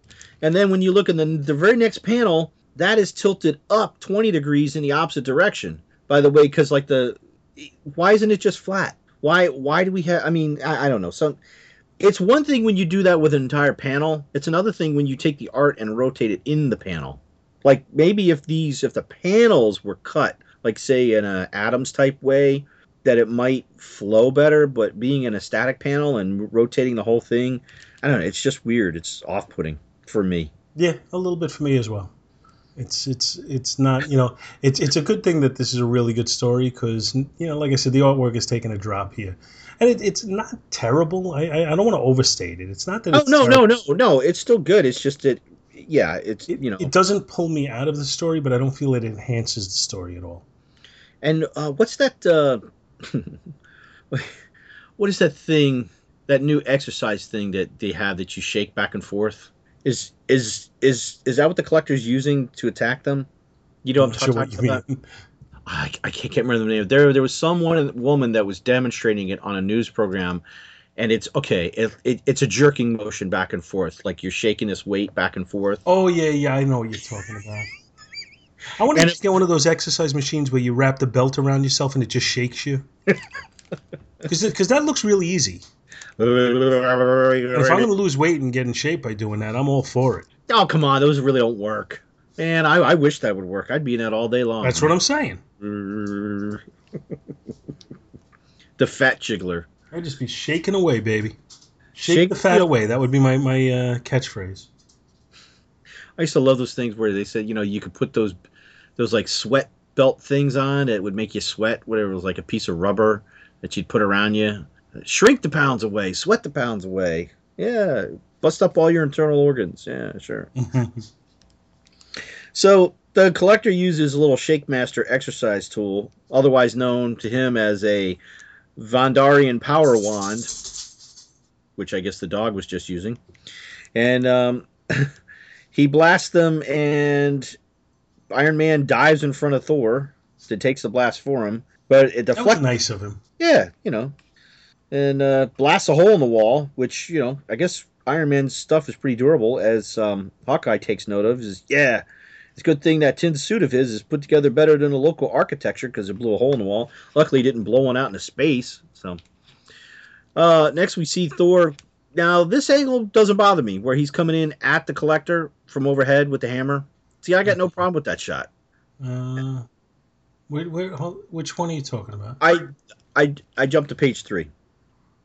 And then when you look in the the very next panel, that is tilted up twenty degrees in the opposite direction. By the way, because like the, why isn't it just flat? Why why do we have? I mean, I, I don't know. Some, it's one thing when you do that with an entire panel. It's another thing when you take the art and rotate it in the panel. Like maybe if these if the panels were cut, like say in a Adams type way, that it might flow better, but being in a static panel and rotating the whole thing, I don't know. It's just weird. It's off-putting for me. Yeah, a little bit for me as well. It's it's it's not you know it's it's a good thing that this is a really good story because you know like I said the artwork is taking a drop here, and it, it's not terrible. I, I, I don't want to overstate it. It's not that. Oh no terrible. no no no! It's still good. It's just that yeah it's it, you know it doesn't pull me out of the story, but I don't feel it enhances the story at all. And uh, what's that? Uh, what is that thing? That new exercise thing that they have that you shake back and forth is is is is that what the collector's using to attack them? You know what I'm, sure talking about? I, I can't remember the name. There there was some one woman that was demonstrating it on a news program, and it's okay. It, it, it's a jerking motion back and forth, like you're shaking this weight back and forth. Oh yeah, yeah, I know what you're talking about. I want to just get one of those exercise machines where you wrap the belt around yourself and it just shakes you. Because that looks really easy. if I'm going to lose weight and get in shape by doing that, I'm all for it. Oh, come on. Those really don't work. Man, I, I wish that would work. I'd be in that all day long. That's what I'm saying. the fat jiggler. I'd just be shaking away, baby. Shake, Shake the fat away. That would be my, my uh, catchphrase. I used to love those things where they said, you know, you could put those those like sweat belt things on that would make you sweat. Whatever it was like a piece of rubber that you'd put around you. Shrink the pounds away, sweat the pounds away. Yeah, bust up all your internal organs. Yeah, sure. so the collector uses a little Shake Master exercise tool, otherwise known to him as a Vandarian power wand, which I guess the dog was just using, and um, he blasts them and Iron Man dives in front of Thor. It takes the blast for him, but it deflects. That nice of him. Yeah, you know, and uh, blasts a hole in the wall, which you know, I guess Iron Man's stuff is pretty durable, as um, Hawkeye takes note of. Is yeah, it's a good thing that tin suit of his is put together better than the local architecture because it blew a hole in the wall. Luckily, it didn't blow one out into space. So, uh, next we see Thor. Now this angle doesn't bother me, where he's coming in at the collector from overhead with the hammer. See, I got no problem with that shot. Uh, where, where, which one are you talking about? I, I, I jumped to page three.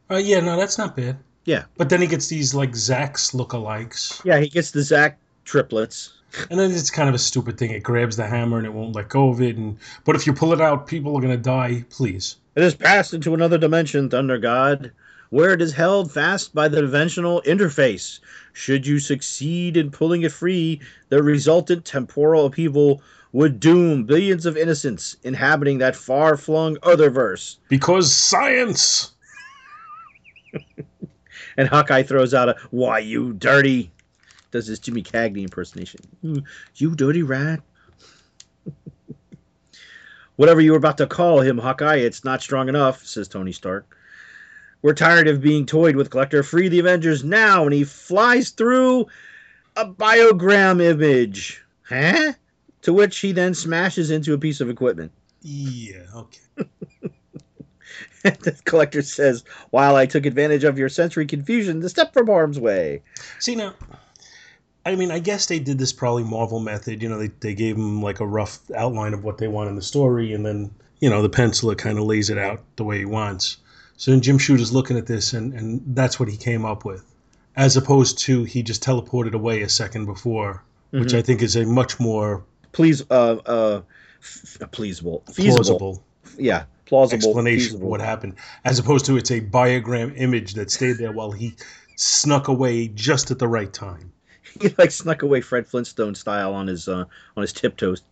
Oh uh, yeah, no, that's not bad. Yeah, but then he gets these like Zack's lookalikes. Yeah, he gets the Zack triplets. And then it's kind of a stupid thing. It grabs the hammer and it won't let go of it. And but if you pull it out, people are gonna die. Please. It has passed into another dimension, Thunder God. where it is held fast by the dimensional interface. Should you succeed in pulling it free, the resultant temporal upheaval would doom billions of innocents inhabiting that far flung otherverse. Because science! And Hawkeye throws out a, Why, you dirty. Does his Jimmy Cagney impersonation. "You- You dirty rat. Whatever you were about to call him, Hawkeye, it's not strong enough, says Tony Stark. We're tired of being toyed with, Collector. Free the Avengers now. And he flies through a biogram image. Huh? To which he then smashes into a piece of equipment. Yeah, okay. the collector says, While I took advantage of your sensory confusion to step from harm's way. See now, I mean, I guess they did this probably Marvel method. You know, they, they gave him like a rough outline of what they want in the story, and then you know the penciler kind of lays it out the way he wants. So then Jim Shooter's looking at this, and and that's what he came up with, as opposed to he just teleported away a second before, which Mhm. I think is a much more Please, uh, uh, f- pleasable, feasible, plausible yeah, plausible explanation feasible. of what happened, as opposed to it's a biogram image that stayed there while he snuck away just at the right time. He like snuck away Fred Flintstone style on his uh, on his tiptoes.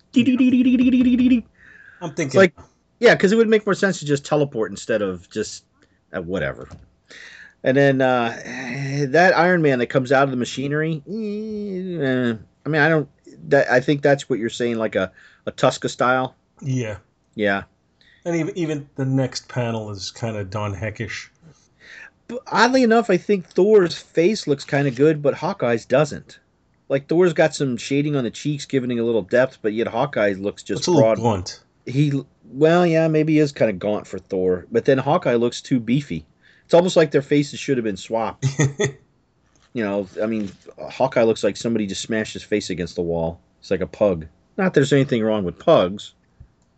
I'm thinking, like- Yeah, because it would make more sense to just teleport instead of just uh, whatever. And then uh, that Iron Man that comes out of the machinery. eh, I mean, I don't. That I think that's what you're saying, like a a Tuska style. yeah. Yeah. And even even the next panel is kind of Don Heckish. Oddly enough, I think Thor's face looks kind of good, but Hawkeye's doesn't. Like Thor's got some shading on the cheeks, giving it a little depth, but yet Hawkeye looks just It's a little broad. blunt. He, well, yeah, maybe he is kind of gaunt for Thor, but then Hawkeye looks too beefy. It's almost like their faces should have been swapped. You know, I mean, Hawkeye looks like somebody just smashed his face against the wall. It's like a pug. Not that there's anything wrong with pugs,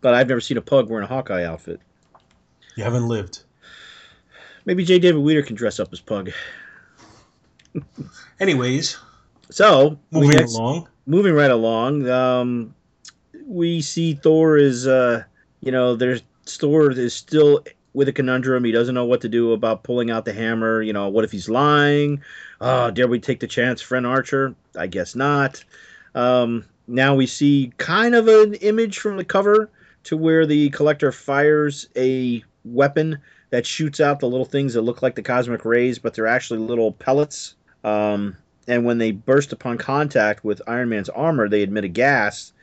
but I've never seen a pug wearing a Hawkeye outfit. you haven't lived. Maybe J. David Weeder can dress up as pug. Anyways, So moving next- along. moving right along, um, we see Thor is, uh, you know, there's Thor is still with a conundrum. He doesn't know what to do about pulling out the hammer. You know, what if he's lying? Oh, dare we take the chance, friend Archer? I guess not. Um, now we see kind of an image from the cover to where the collector fires a weapon that shoots out the little things that look like the cosmic rays, but they're actually little pellets. Um, and when they burst upon contact with Iron Man's armor, they emit a gas.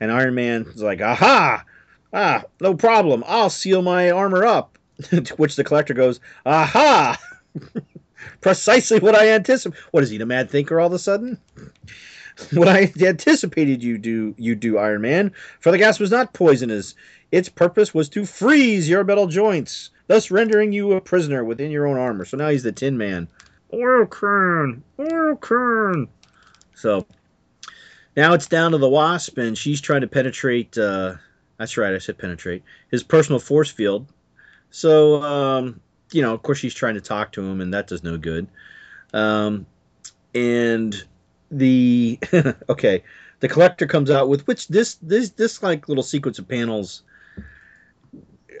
And Iron Man's like, "Aha! Ah, no problem. I'll seal my armor up." to which the collector goes, "Aha! Precisely what I anticipated. What is he, the mad thinker? All of a sudden." What I anticipated you do, you do, Iron Man. For the gas was not poisonous. Its purpose was to freeze your metal joints, thus rendering you a prisoner within your own armor. So now he's the Tin Man. Oil can, oil can. So now it's down to the Wasp, and she's trying to penetrate. Uh, that's right, I said penetrate his personal force field. So um, you know, of course, she's trying to talk to him, and that does no good. Um, and the okay, the collector comes out with which this this this like little sequence of panels.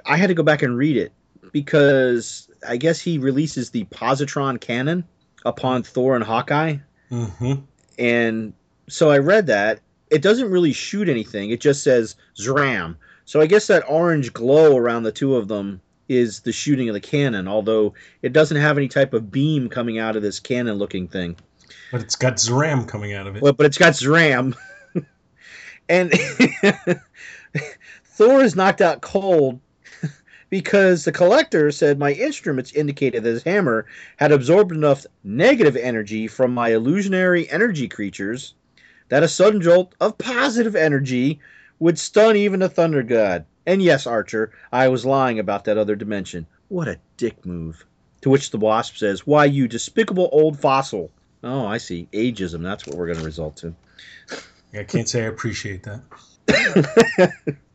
I had to go back and read it because I guess he releases the positron cannon upon Thor and Hawkeye, hmm and so I read that. It doesn't really shoot anything. It just says Zram. So I guess that orange glow around the two of them is the shooting of the cannon, although it doesn't have any type of beam coming out of this cannon looking thing. But it's got Zram coming out of it. Well, but it's got Zram. and Thor is knocked out cold because the collector said my instruments indicated that his hammer had absorbed enough negative energy from my illusionary energy creatures that a sudden jolt of positive energy would stun even a thunder god. And yes, Archer, I was lying about that other dimension. What a dick move. To which the wasp says, Why, you despicable old fossil. Oh, I see. Ageism. That's what we're going to result to. I can't say I appreciate that.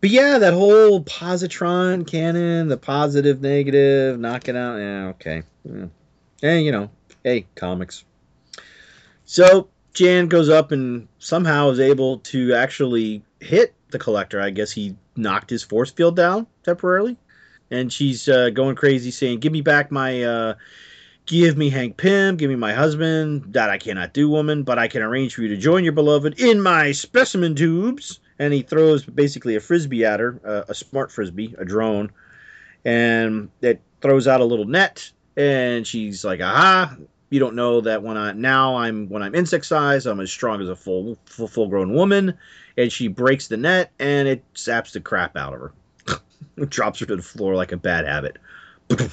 But yeah, that whole positron cannon, the positive, negative, knocking out. Yeah, okay. Yeah. Hey, you know, hey, comics. So Jan goes up and somehow is able to actually hit the collector. I guess he knocked his force field down temporarily. and she's uh, going crazy, saying, "Give me back my." Uh, Give me Hank Pym, give me my husband. That I cannot do, woman, but I can arrange for you to join your beloved in my specimen tubes. And he throws basically a frisbee at her, uh, a smart frisbee, a drone, and it throws out a little net. And she's like, "Aha! You don't know that when I now I'm when I'm insect size, I'm as strong as a full full full grown woman." And she breaks the net, and it saps the crap out of her. drops her to the floor like a bad habit.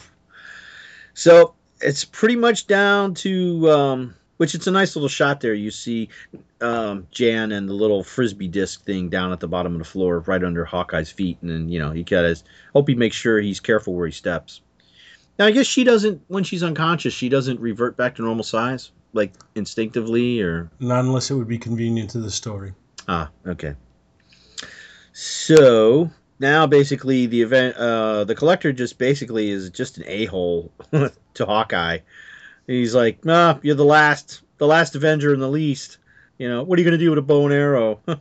so it's pretty much down to um, which it's a nice little shot there. You see um, Jan and the little frisbee disc thing down at the bottom of the floor, right under Hawkeye's feet, and then you know you gotta hope he makes sure he's careful where he steps. Now I guess she doesn't when she's unconscious, she doesn't revert back to normal size, like instinctively, or not unless it would be convenient to the story. Ah, okay. So now basically the event uh the collector just basically is just an a-hole to hawkeye he's like nah you're the last the last avenger and the least you know what are you going to do with a bow and arrow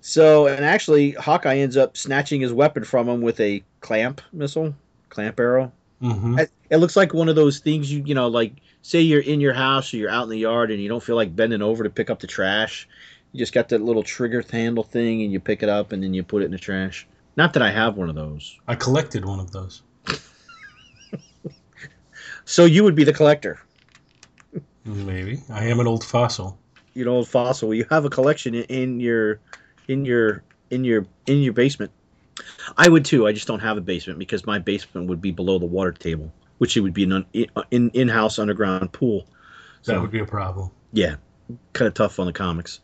so and actually hawkeye ends up snatching his weapon from him with a clamp missile clamp arrow mm-hmm. it, it looks like one of those things you you know like say you're in your house or you're out in the yard and you don't feel like bending over to pick up the trash you just got that little trigger handle thing, and you pick it up, and then you put it in the trash. Not that I have one of those. I collected one of those. So you would be the collector. Maybe I am an old fossil. You're an old fossil. You have a collection in your, in your, in your, in your basement. I would too. I just don't have a basement because my basement would be below the water table, which it would be an in in house underground pool. So, that would be a problem. Yeah, kind of tough on the comics.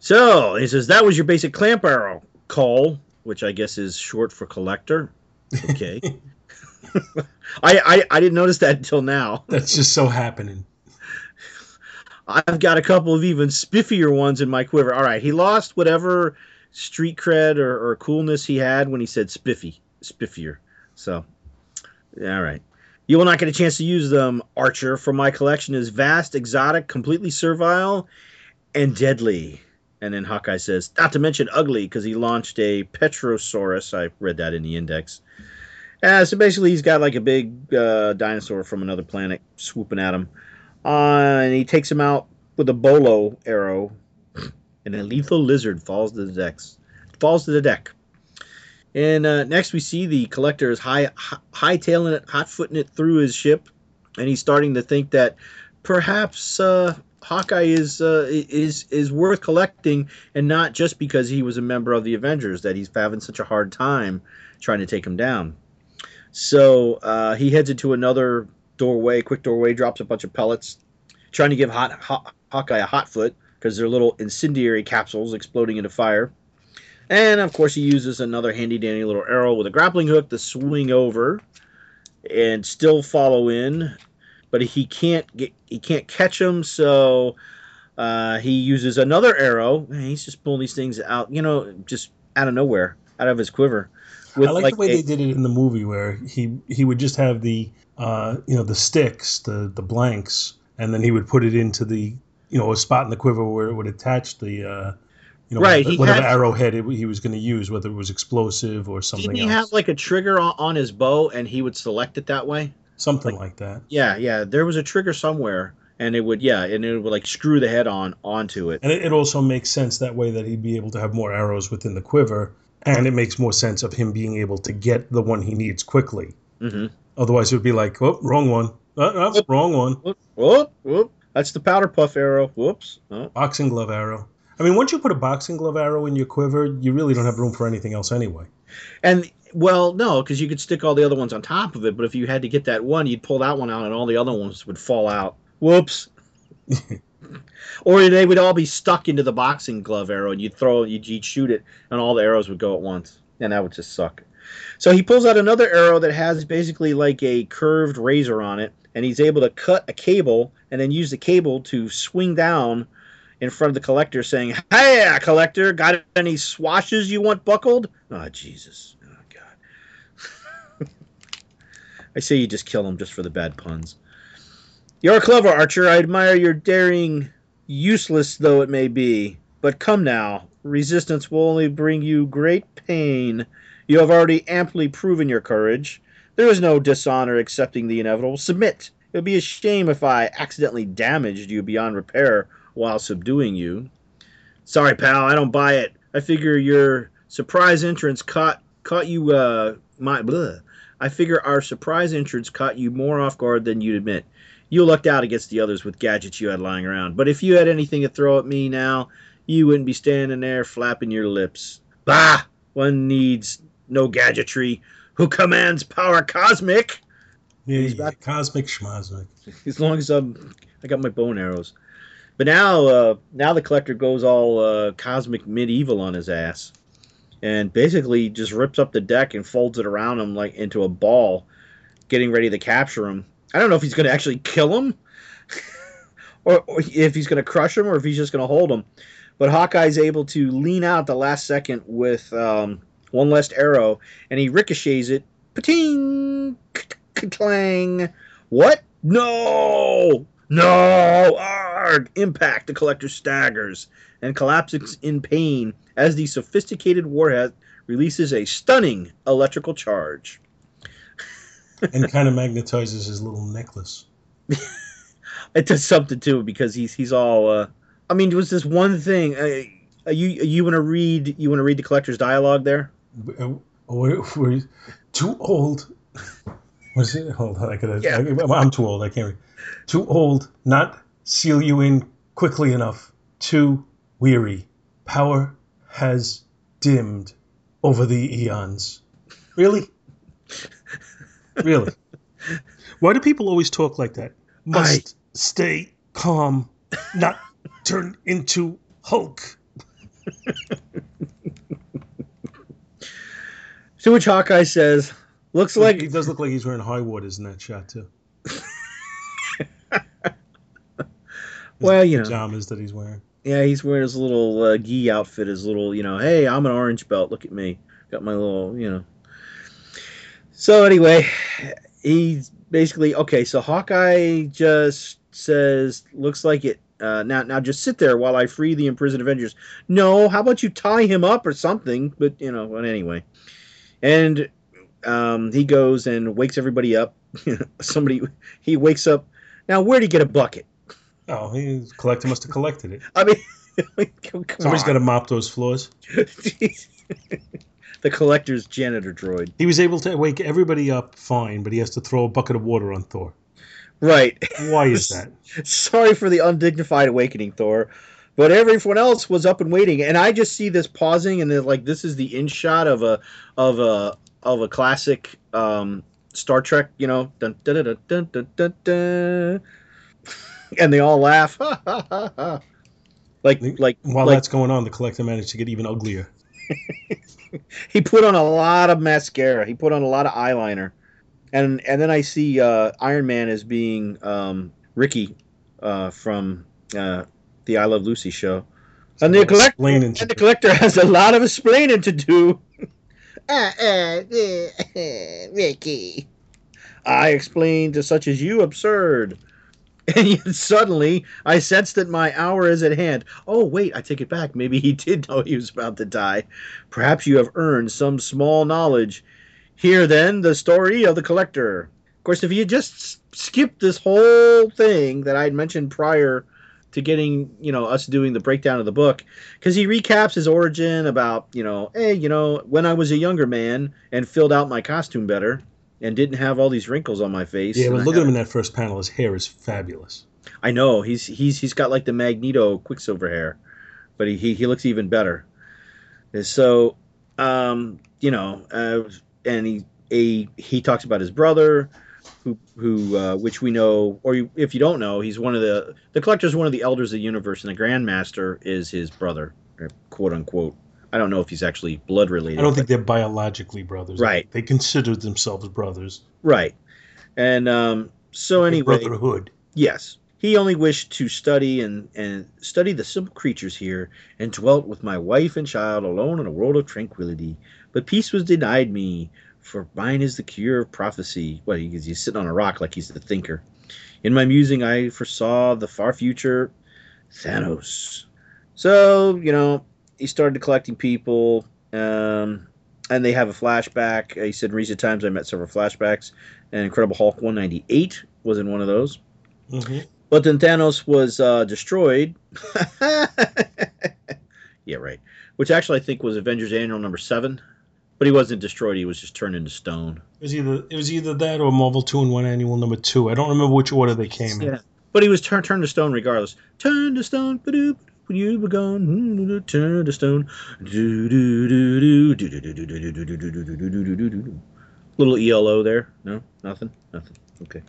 So he says that was your basic clamp arrow, Cole, which I guess is short for collector. Okay. I, I I didn't notice that until now. That's just so happening. I've got a couple of even spiffier ones in my quiver. All right, he lost whatever street cred or, or coolness he had when he said spiffy, spiffier. So, all right. You will not get a chance to use them, Archer, for my collection is vast, exotic, completely servile, and deadly. And then Hawkeye says, not to mention ugly, because he launched a Petrosaurus. I read that in the index. Uh, so basically, he's got like a big uh, dinosaur from another planet swooping at him. Uh, and he takes him out with a bolo arrow, and a lethal lizard falls to the decks. Falls to the deck. And uh, next, we see the collector is high, high tailing it, hot footing it through his ship, and he's starting to think that perhaps uh, Hawkeye is uh, is is worth collecting, and not just because he was a member of the Avengers that he's having such a hard time trying to take him down. So uh, he heads into another doorway, quick doorway, drops a bunch of pellets, trying to give hot, hot, Hawkeye a hot foot because they're little incendiary capsules exploding into fire. And of course, he uses another handy dandy little arrow with a grappling hook to swing over and still follow in but he can't get he can't catch him. So uh, he uses another arrow. He's just pulling these things out, you know, just out of nowhere, out of his quiver. I like, like, the way a, they did it in the movie, where he he would just have the uh, you know the sticks, the the blanks, and then he would put it into the you know a spot in the quiver where it would attach the uh, you know right, whatever, whatever had, arrowhead it, he was going to use, whether it was explosive or something. Didn't he else. have like a trigger on, on his bow, and he would select it that way? something like, like, that. Yeah, yeah. There was a trigger somewhere, and it would yeah, and it would like screw the head on onto it. And it, it also makes sense that way that he'd be able to have more arrows within the quiver, and it makes more sense of him being able to get the one he needs quickly. Mm-hmm. Otherwise, it would be like, oh, wrong one. Uh, uh, wrong one. Whoop, whoop, whoop. That's the powder puff arrow. Whoops. Oh. Boxing glove arrow. I mean, once you put a boxing glove arrow in your quiver, you really don't have room for anything else anyway. And well, no, because you could stick all the other ones on top of it. But if you had to get that one, you'd pull that one out, and all the other ones would fall out. Whoops. or they would all be stuck into the boxing glove arrow, and you'd throw, you'd, you'd shoot it, and all the arrows would go at once, and that would just suck. So he pulls out another arrow that has basically like a curved razor on it, and he's able to cut a cable and then use the cable to swing down in front of the collector, saying, "Hey, uh, collector, got any swashes you want buckled?" Oh, Jesus. Oh God! I say you just kill him just for the bad puns. You're clever, Archer. I admire your daring, useless though it may be. But come now, resistance will only bring you great pain. You have already amply proven your courage. There is no dishonor accepting the inevitable. Submit. It would be a shame if I accidentally damaged you beyond repair while subduing you. Sorry, pal, I don't buy it. I figure your surprise entrance caught caught you uh my blah. I figure our surprise entrance caught you more off guard than you'd admit. You lucked out against the others with gadgets you had lying around. But if you had anything to throw at me now, you wouldn't be standing there flapping your lips. Bah! One needs no gadgetry. Who commands power cosmic? Yeah, He's yeah, back. cosmic schmosmic. As long as I'm, I got my bow and arrows. But now, uh, now the collector goes all uh, cosmic medieval on his ass, and basically just rips up the deck and folds it around him like into a ball, getting ready to capture him. I don't know if he's going to actually kill him, or, or if he's going to crush him, or if he's just going to hold him. But Hawkeye's able to lean out the last second with um, one last arrow, and he ricochets it. Pating! Clang! What? No! No! Arg! Impact! The collector staggers and collapses in pain as the sophisticated warhead releases a stunning electrical charge. And kind of magnetizes his little necklace. It does something too because he's he's all. Uh, I mean, it was this one thing. Uh, are you you want to read? You want to read the collector's dialogue there? Uh, We're, we're too old. Was it? Hold on, I gotta. Yeah. I, I'm too old. I can't read. Too old, not seal you in quickly enough. Too weary. Power has dimmed over the eons. Really? really? Why do people always talk like that? Must stay calm, not turn into Hulk. To which Hawkeye says, "Looks Like like he does look like he's wearing high waters in that shot too. Well, you know. pajamas that he's wearing. Yeah, he's wearing his little uh, gi outfit, his little, you know, hey, I'm an orange belt. Look at me. Got my little, you know. So anyway, he's basically okay. So Hawkeye just says, "Looks like it." Uh, now, now, just sit there while I free the imprisoned Avengers. No, how about you tie him up or something? But you know, but anyway, and um, he goes and wakes everybody up. Somebody, he wakes up. Now, where'd he get a bucket? Oh, he collector must have collected it. I mean, come Somebody's got to mop those floors. the collector's janitor droid. He was able to wake everybody up fine, but he has to throw a bucket of water on Thor. Right. Why is that? Sorry for the undignified awakening, Thor. But everyone else was up and waiting, and I just see this pausing, and then like this is the in shot of a of a of a classic um, Star Trek, you know, dun, dun, dun, and they all laugh, like like While like that's going on, the collector managed to get even uglier. he put on a lot of mascara. He put on a lot of eyeliner, and and then I see uh, Iron Man as being um, Ricky uh, from uh, the I Love Lucy show, and the collector and the collector has a lot of explaining to do. Ah, eh, eh, Ricky, I explain to such as you absurd. And suddenly I sense that my hour is at hand. Oh, wait, I take it back. Maybe he did know he was about to die. Perhaps you have earned some small knowledge. Here, then, the story of the collector. Of course, if you just skipped this whole thing that I'd mentioned prior to getting, you know, us doing the breakdown of the book, because he recaps his origin about, you know, hey, you know, when I was a younger man and filled out my costume better and didn't have all these wrinkles on my face. Yeah, but look at him in that first panel. His hair is fabulous. I know he's he's he's got like the Magneto Quicksilver hair, but he he, he looks even better. And so, um, you know, uh, and he a he talks about his brother, who who uh, which we know, or you, if you don't know, he's one of the the collector's one of the elders of the universe, and the Grandmaster is his brother, quote unquote. I don't know if he's actually blood related. I don't but- think they're biologically brothers. Right. They consider themselves brothers. right. And um, so anyway, Brotherhood. Yes. He only wished to study and, and study the simple creatures here, and dwelt with my wife and child alone in a world of tranquility. But peace was denied me, for mine is the cure of prophecy. Well, he- he's sitting on a rock like he's the thinker. In my musing, I foresaw the far future, Thanos. So, you know, he started collecting people. Um, and they have a flashback. He said in recent times I met several flashbacks, and Incredible Hulk 198 was in one of those. hmm But then Thanos was uh, destroyed. yeah, right. Which actually I think was Avengers Annual number seven. But he wasn't destroyed. He was just turned into stone. It was either it was either that or Marvel Two-in-One Annual Number Two. I don't remember which order they came in. Yeah. But he was turned turned to stone regardless. Turned to stone. ba-doop, when you were gone, turn to stone. Little ELO there. No, nothing, nothing. Okay.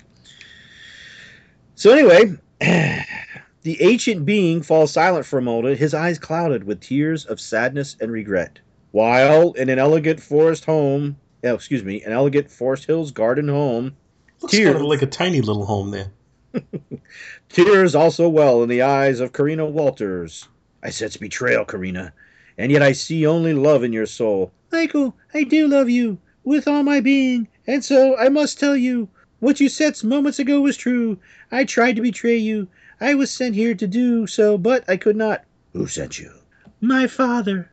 So anyway, the ancient being falls silent for a moment, his eyes clouded with tears of sadness and regret. While in an elegant forest home, oh, excuse me, an elegant Forest Hills garden home. Looks tears, kind of like a tiny little home there. Tears also well in the eyes of Carina Walters. I sense betrayal, Carina, and yet I see only love in your soul. Michael, I do love you with all my being, and so I must tell you what you said moments ago was true. I tried to betray you. I was sent here to do so, but I could not. Who sent you? My father.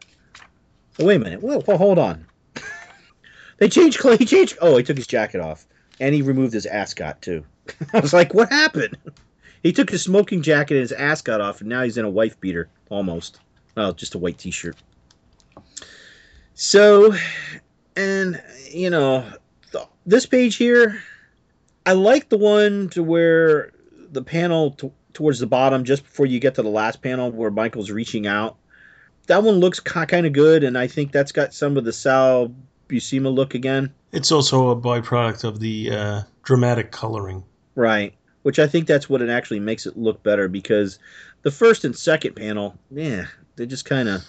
Oh, wait a minute. Whoa, whoa, hold on. they changed. He changed. Oh, he took his jacket off, and he removed his ascot too. I was like, what happened? He took his smoking jacket and his ascot off, and now he's in a wife beater, almost. Well, just a white t-shirt. So, and you know, th- this page here, I like the one to where the panel t- towards the bottom, just before you get to the last panel, where Michael's reaching out. That one looks kind of good, and I think that's got some of the Sal Buscema look again. It's also a byproduct of the uh, dramatic coloring. Right. Which I think that's what it actually makes it look better because the first and second panel, yeah, they just kind of.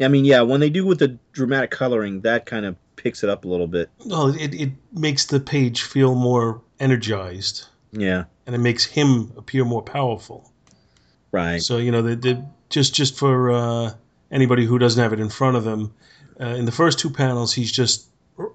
I mean, yeah, when they do with the dramatic coloring, that kind of picks it up a little bit. Well, it, it makes the page feel more energized, Yeah. and it makes him appear more powerful. Right. So you know, the, the, just just for uh, anybody who doesn't have it in front of them, uh, in the first two panels, he's just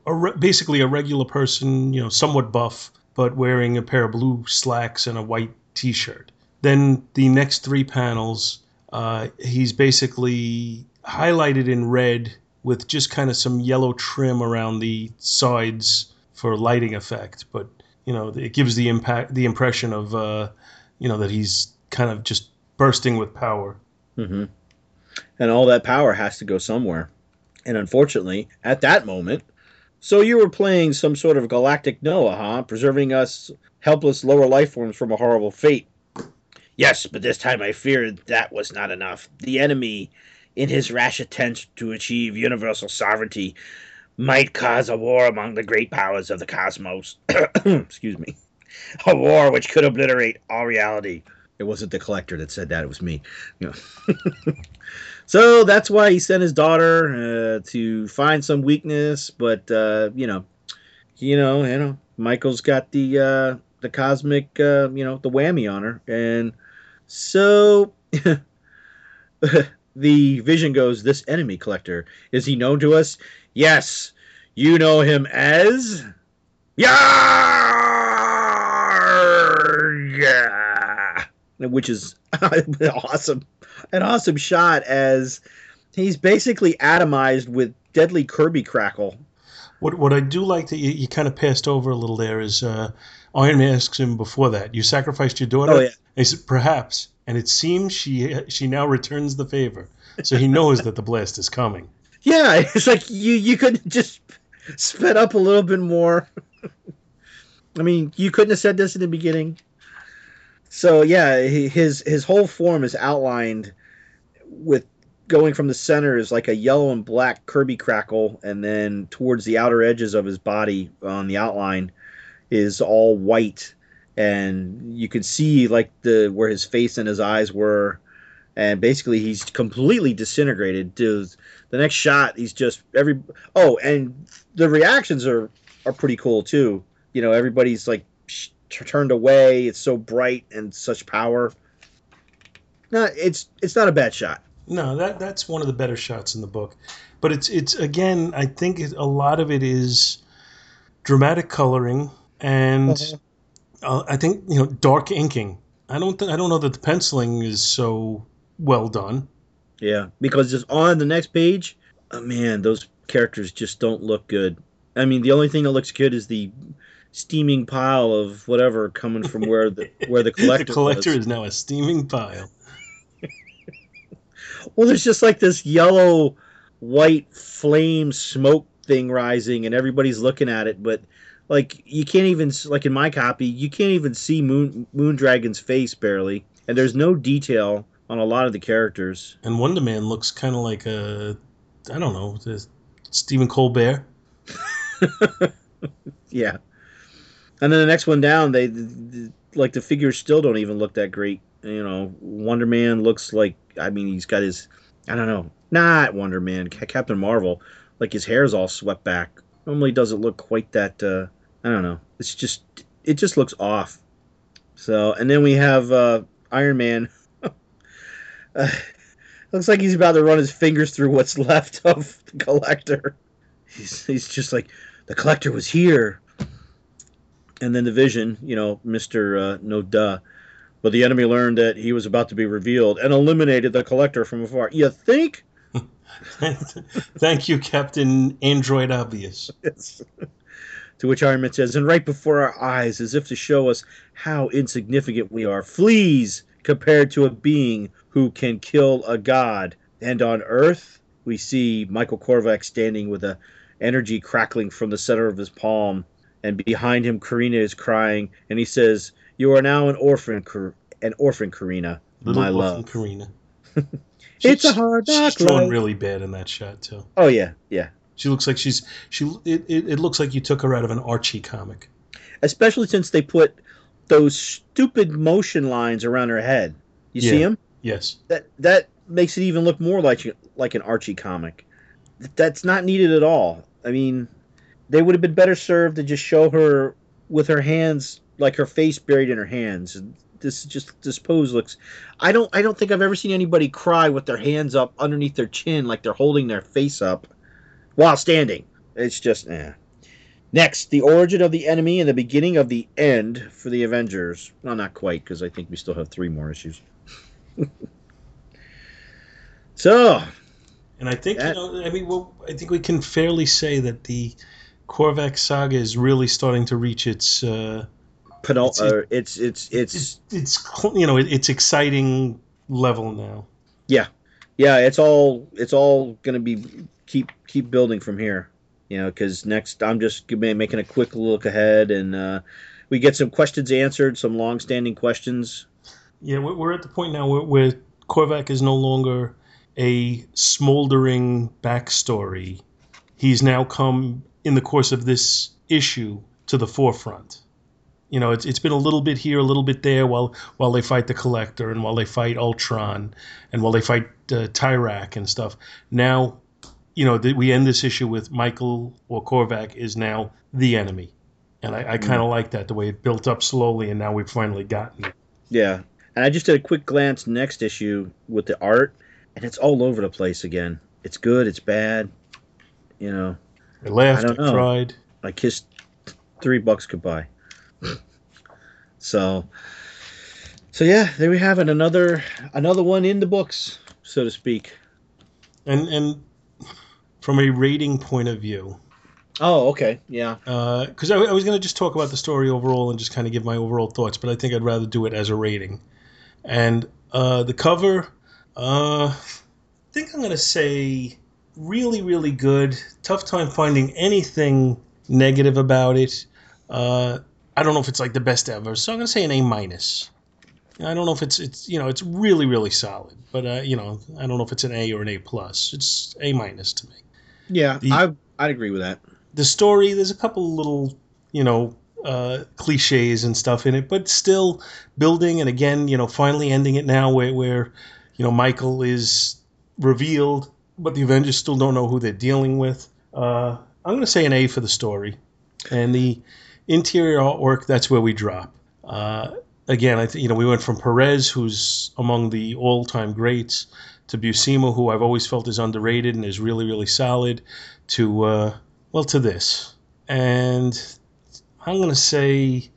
a, re- basically a regular person, you know, somewhat buff, but wearing a pair of blue slacks and a white T-shirt. Then the next three panels, uh, he's basically highlighted in red with just kind of some yellow trim around the sides for lighting effect, but you know, it gives the impact, the impression of, uh, you know, that he's kind of just bursting with power. Mm-hmm. And all that power has to go somewhere. And unfortunately, at that moment, so you were playing some sort of galactic Noah, huh? Preserving us helpless lower life forms from a horrible fate. Yes, but this time I feared that was not enough. The enemy, in his rash attempt to achieve universal sovereignty, might cause a war among the great powers of the cosmos. Excuse me. A war which could obliterate all reality. It wasn't the collector that said that, it was me. You know. So that's why he sent his daughter uh, to find some weakness, but uh, you know, you know, you know, Michael's got the uh, the cosmic, uh, you know, the whammy on her, and so the vision goes. This enemy collector is he known to us? Yes, you know him as Yarg! Which is awesome, an awesome shot as he's basically atomized with deadly Kirby crackle. What what I do like that you, you kind of passed over a little there is uh, Iron Man asks him before that, "You sacrificed your daughter?" Oh, yeah. He said, "Perhaps." And it seems she she now returns the favor, so he knows that the blast is coming. Yeah, it's like you you could just sped up a little bit more. I mean, you couldn't have said this in the beginning. So yeah, he- his his whole form is outlined with going from the center is like a yellow and black Kirby crackle, and then towards the outer edges of his body on the outline is all white, and you can see like the where his face and his eyes were, and basically he's completely disintegrated. To the next shot, he's just every oh, and the reactions are are pretty cool too. You know, everybody's like sh- turned away. It's so bright and such power. No, it's it's not a bad shot. No, that that's one of the better shots in the book, but it's it's again I think it, a lot of it is dramatic coloring and Mhm. uh, I think you know dark inking. I don't th- I don't know that the penciling is so well done. Yeah, because just on the next page, oh, man, those characters just don't look good. I mean, the only thing that looks good is the steaming pile of whatever coming from where the where the collector. the collector was. is now a steaming pile. Well, there's just like this yellow, white flame smoke thing rising, and everybody's looking at it, but like you can't even like in my copy, you can't even see Moon Moondragon's face barely, and there's no detail on a lot of the characters. And Wonder Man looks kind of like a, I don't know, Stephen Colbert. Yeah, and then the next one down, they like the figures still don't even look that great. You know, Wonder Man looks like I mean he's got his I don't know, not Wonder Man, Captain Marvel, like his hair's all swept back. Normally doesn't look quite that. Uh, I don't know. It's just it just looks off. So and then we have uh, Iron Man. uh, looks like he's about to run his fingers through what's left of the collector. He's he's just like the collector was here. And then the vision, you know, Mister uh, No Duh. But the enemy learned that he was about to be revealed and eliminated the collector from afar. You think? Thank you, Captain Android Obvious. Yes. to which Iron Man says, and right before our eyes, as if to show us how insignificant we are, fleas compared to a being who can kill a god. And on Earth, we see Michael Korvac standing with a energy crackling from the center of his palm, and behind him, Carina is crying, and he says, "You are now an orphan, Kar- an orphan, Carina, Little my orphan love." Carina. It's a hard knock She's drawn life. really bad in that shot too. Oh yeah, yeah. She looks like she's she. It, it, it looks like you took her out of an Archie comic. Especially since they put those stupid motion lines around her head. You see Yeah. them? Yes. that that makes it even look more like like an Archie comic. That's not needed at all. I mean, they would have been better served to just show her with her hands like her face buried in her hands. This just this pose looks. I don't I don't think I've ever seen anybody cry with their hands up underneath their chin like they're holding their face up while standing. It's just eh. Next, the origin of the enemy and the beginning of the end for the Avengers. Well, not quite, because I think we still have three more issues. so, And I think That- you know. I mean, well, I think we can fairly say that the Korvac saga is really starting to reach its. Uh, penul- It's- it's it's it's you know it, it's exciting level now. yeah, Yeah. it's all it's all gonna be keep keep building from here, you know. Because next, I'm just making a quick look ahead, and uh, we get some questions answered, some long-standing questions. Yeah, we're, we're at the point now where, where Korvac is no longer a smoldering backstory. He's now come in the course of this issue to the forefront. You know, it's, it's been a little bit here, a little bit there, while while they fight the Collector and while they fight Ultron and while they fight uh, Tyrak and stuff. Now, you know, th- we end this issue with Michael or Korvac is now the enemy, and I, I kind of like that the way it built up slowly, and now we've finally gotten it. Yeah, and I just did a quick glance next issue with the art, and it's all over the place again. It's good, it's bad, you know. I laughed, I I, don't know. cried. I kissed three bucks goodbye. so, so yeah, there we have it. Another another one in the books, so to speak. And and from a rating point of view, Oh, okay, yeah, because I, I was going to just talk about the story overall and just kind of give my overall thoughts, but I think I'd rather do it as a rating. And uh, the cover, uh, I think I'm going to say really, really good. Tough time finding anything negative about it. Uh, I don't know if it's like the best ever, so I'm going to say an A minus. I don't know if it's it's you know it's really really solid, but uh, you know I don't know if it's an A or an A plus. It's A minus to me yeah. The- I I'd agree with that. the story there's a couple little you know uh, cliches and stuff in it but still building and again you know finally ending it now where, where you know michael is revealed but the avengers still don't know who they're dealing with. Uh, i'm going to say an a for the story. And the interior artwork that's where we drop. Uh, again i think you know we went from perez who's among the all-time greats to buscema who i've always felt is underrated and is really really solid to uh, well to this. And i'm going to say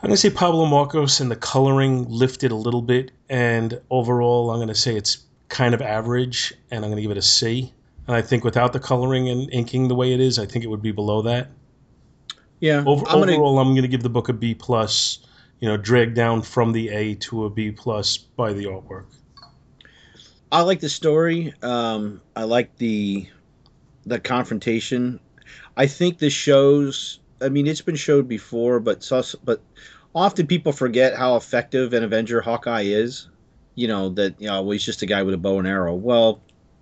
i'm going to say pablo marcos and the coloring lifted a little bit. And overall i'm going to say it's kind of average and i'm going to give it a c And I think without the coloring and inking the way it is, I think it would be below that. Yeah. Over, I'm gonna- overall, I'm going to give the book a B plus. You know, dragged down from the A to a B plus by the artwork. I like the story. Um, I like the the confrontation. I think this shows. I mean, it's been showed before, but but often people forget how effective an Avenger Hawkeye is. You know that you know well, he's just a guy with a bow and arrow. Well,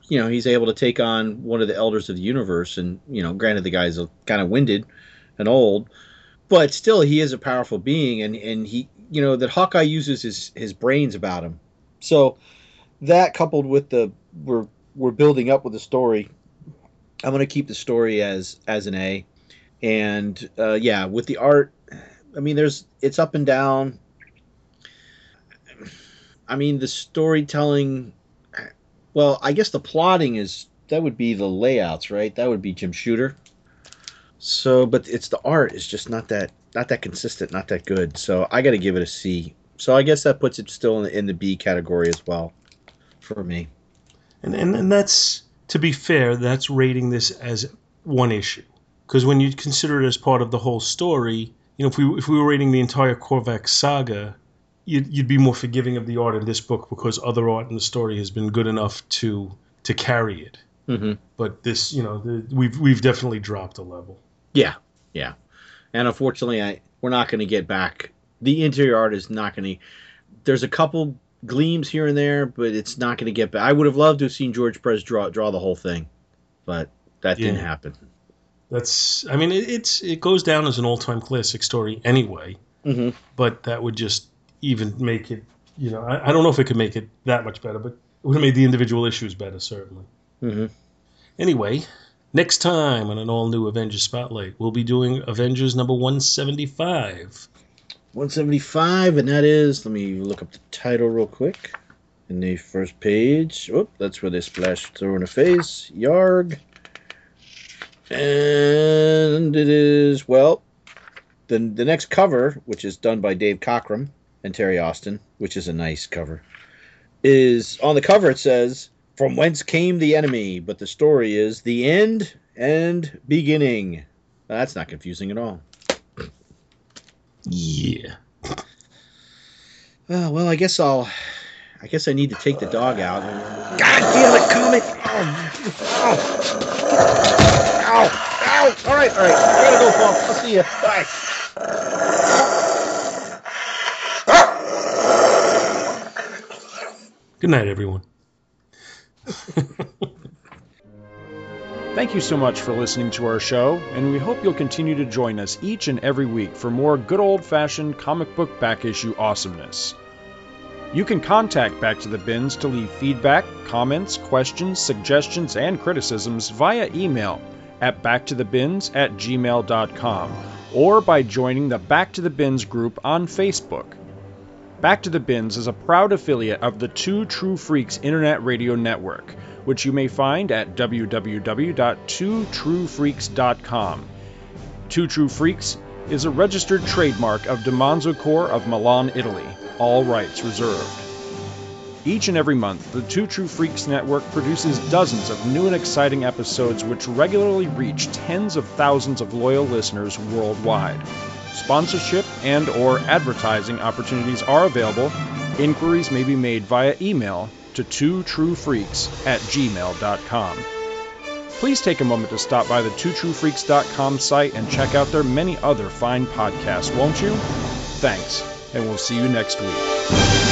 you know he's able to take on one of the elders of the universe, and you know, granted the guy's kind of winded and old, but still he is a powerful being, and and he you know that Hawkeye uses his his brains about him. So that coupled with the we're we're building up with the story i'm going to keep the story as as an a and uh, yeah with the art i mean there's it's up and down i mean the storytelling well i guess the plotting is that would be the layouts right that would be jim shooter so but it's the art is just not that not that consistent not that good so i got to give it a c so i guess that puts it still in the, in the b category as well for me. And, and and that's to be fair, that's rating this as one issue. Because when you consider it as part of the whole story, you know, if we if we were rating the entire Korvac saga, you'd, you'd be more forgiving of the art in this book because other art in the story has been good enough to to carry it. Mm-hmm. But this, you know, the, we've we've definitely dropped a level. Yeah, yeah. And unfortunately, I we're not going to get back. The interior art is not going to. There's a couple gleams here and there, but it's not going to get back. I would have loved to have seen George Perez draw draw the whole thing, but that didn't happen. That's, I mean, it, it's it goes down as an all time classic story anyway. Mm-hmm. But that would just even make it, you know, I, I don't know if it could make it that much better, but it would have made the individual issues better certainly. Mm-hmm. Anyway, next time on an all new Avengers Spotlight, we'll be doing Avengers number 175. 175, and that is. Let me look up the title real quick. In the first page. Oh, that's where they splash through in the face. Yarg. And it is, well, the, the next cover, which is done by Dave Cockrum and Terry Austin, which is a nice cover, is on the cover it says, From whence came the enemy? But the story is the end and beginning. That's not confusing at all. Yeah. Oh, well, I guess I'll. I guess I need to take the dog out. God damn it, comic! Ow! Ow! Ow! Ow! All right, all right. I gotta go, Paul. I'll see you. Bye. Good night, everyone. Thank you so much for listening to our show, and we hope you'll continue to join us each and every week for more good old fashioned comic book back issue awesomeness. You can contact Back to the Bins to leave feedback, comments, questions, suggestions, and criticisms via email at backtothebins at gmail.com or by joining the Back to the Bins group on Facebook. Back to the Bins is a proud affiliate of the Two True Freaks Internet Radio Network, which you may find at www.twotruefreaks.com. Two True Freaks is a registered trademark of Demonzo Corps of Milan, Italy, all rights reserved. Each and every month, the Two True Freaks Network produces dozens of new and exciting episodes which regularly reach tens of thousands of loyal listeners worldwide. Sponsorship and or advertising opportunities are available. Inquiries may be made via email to twotruefreaks at gmail.com. Please take a moment to stop by the twotruefreaks.com site and check out their many other fine podcasts, won't you? Thanks, and we'll see you next week.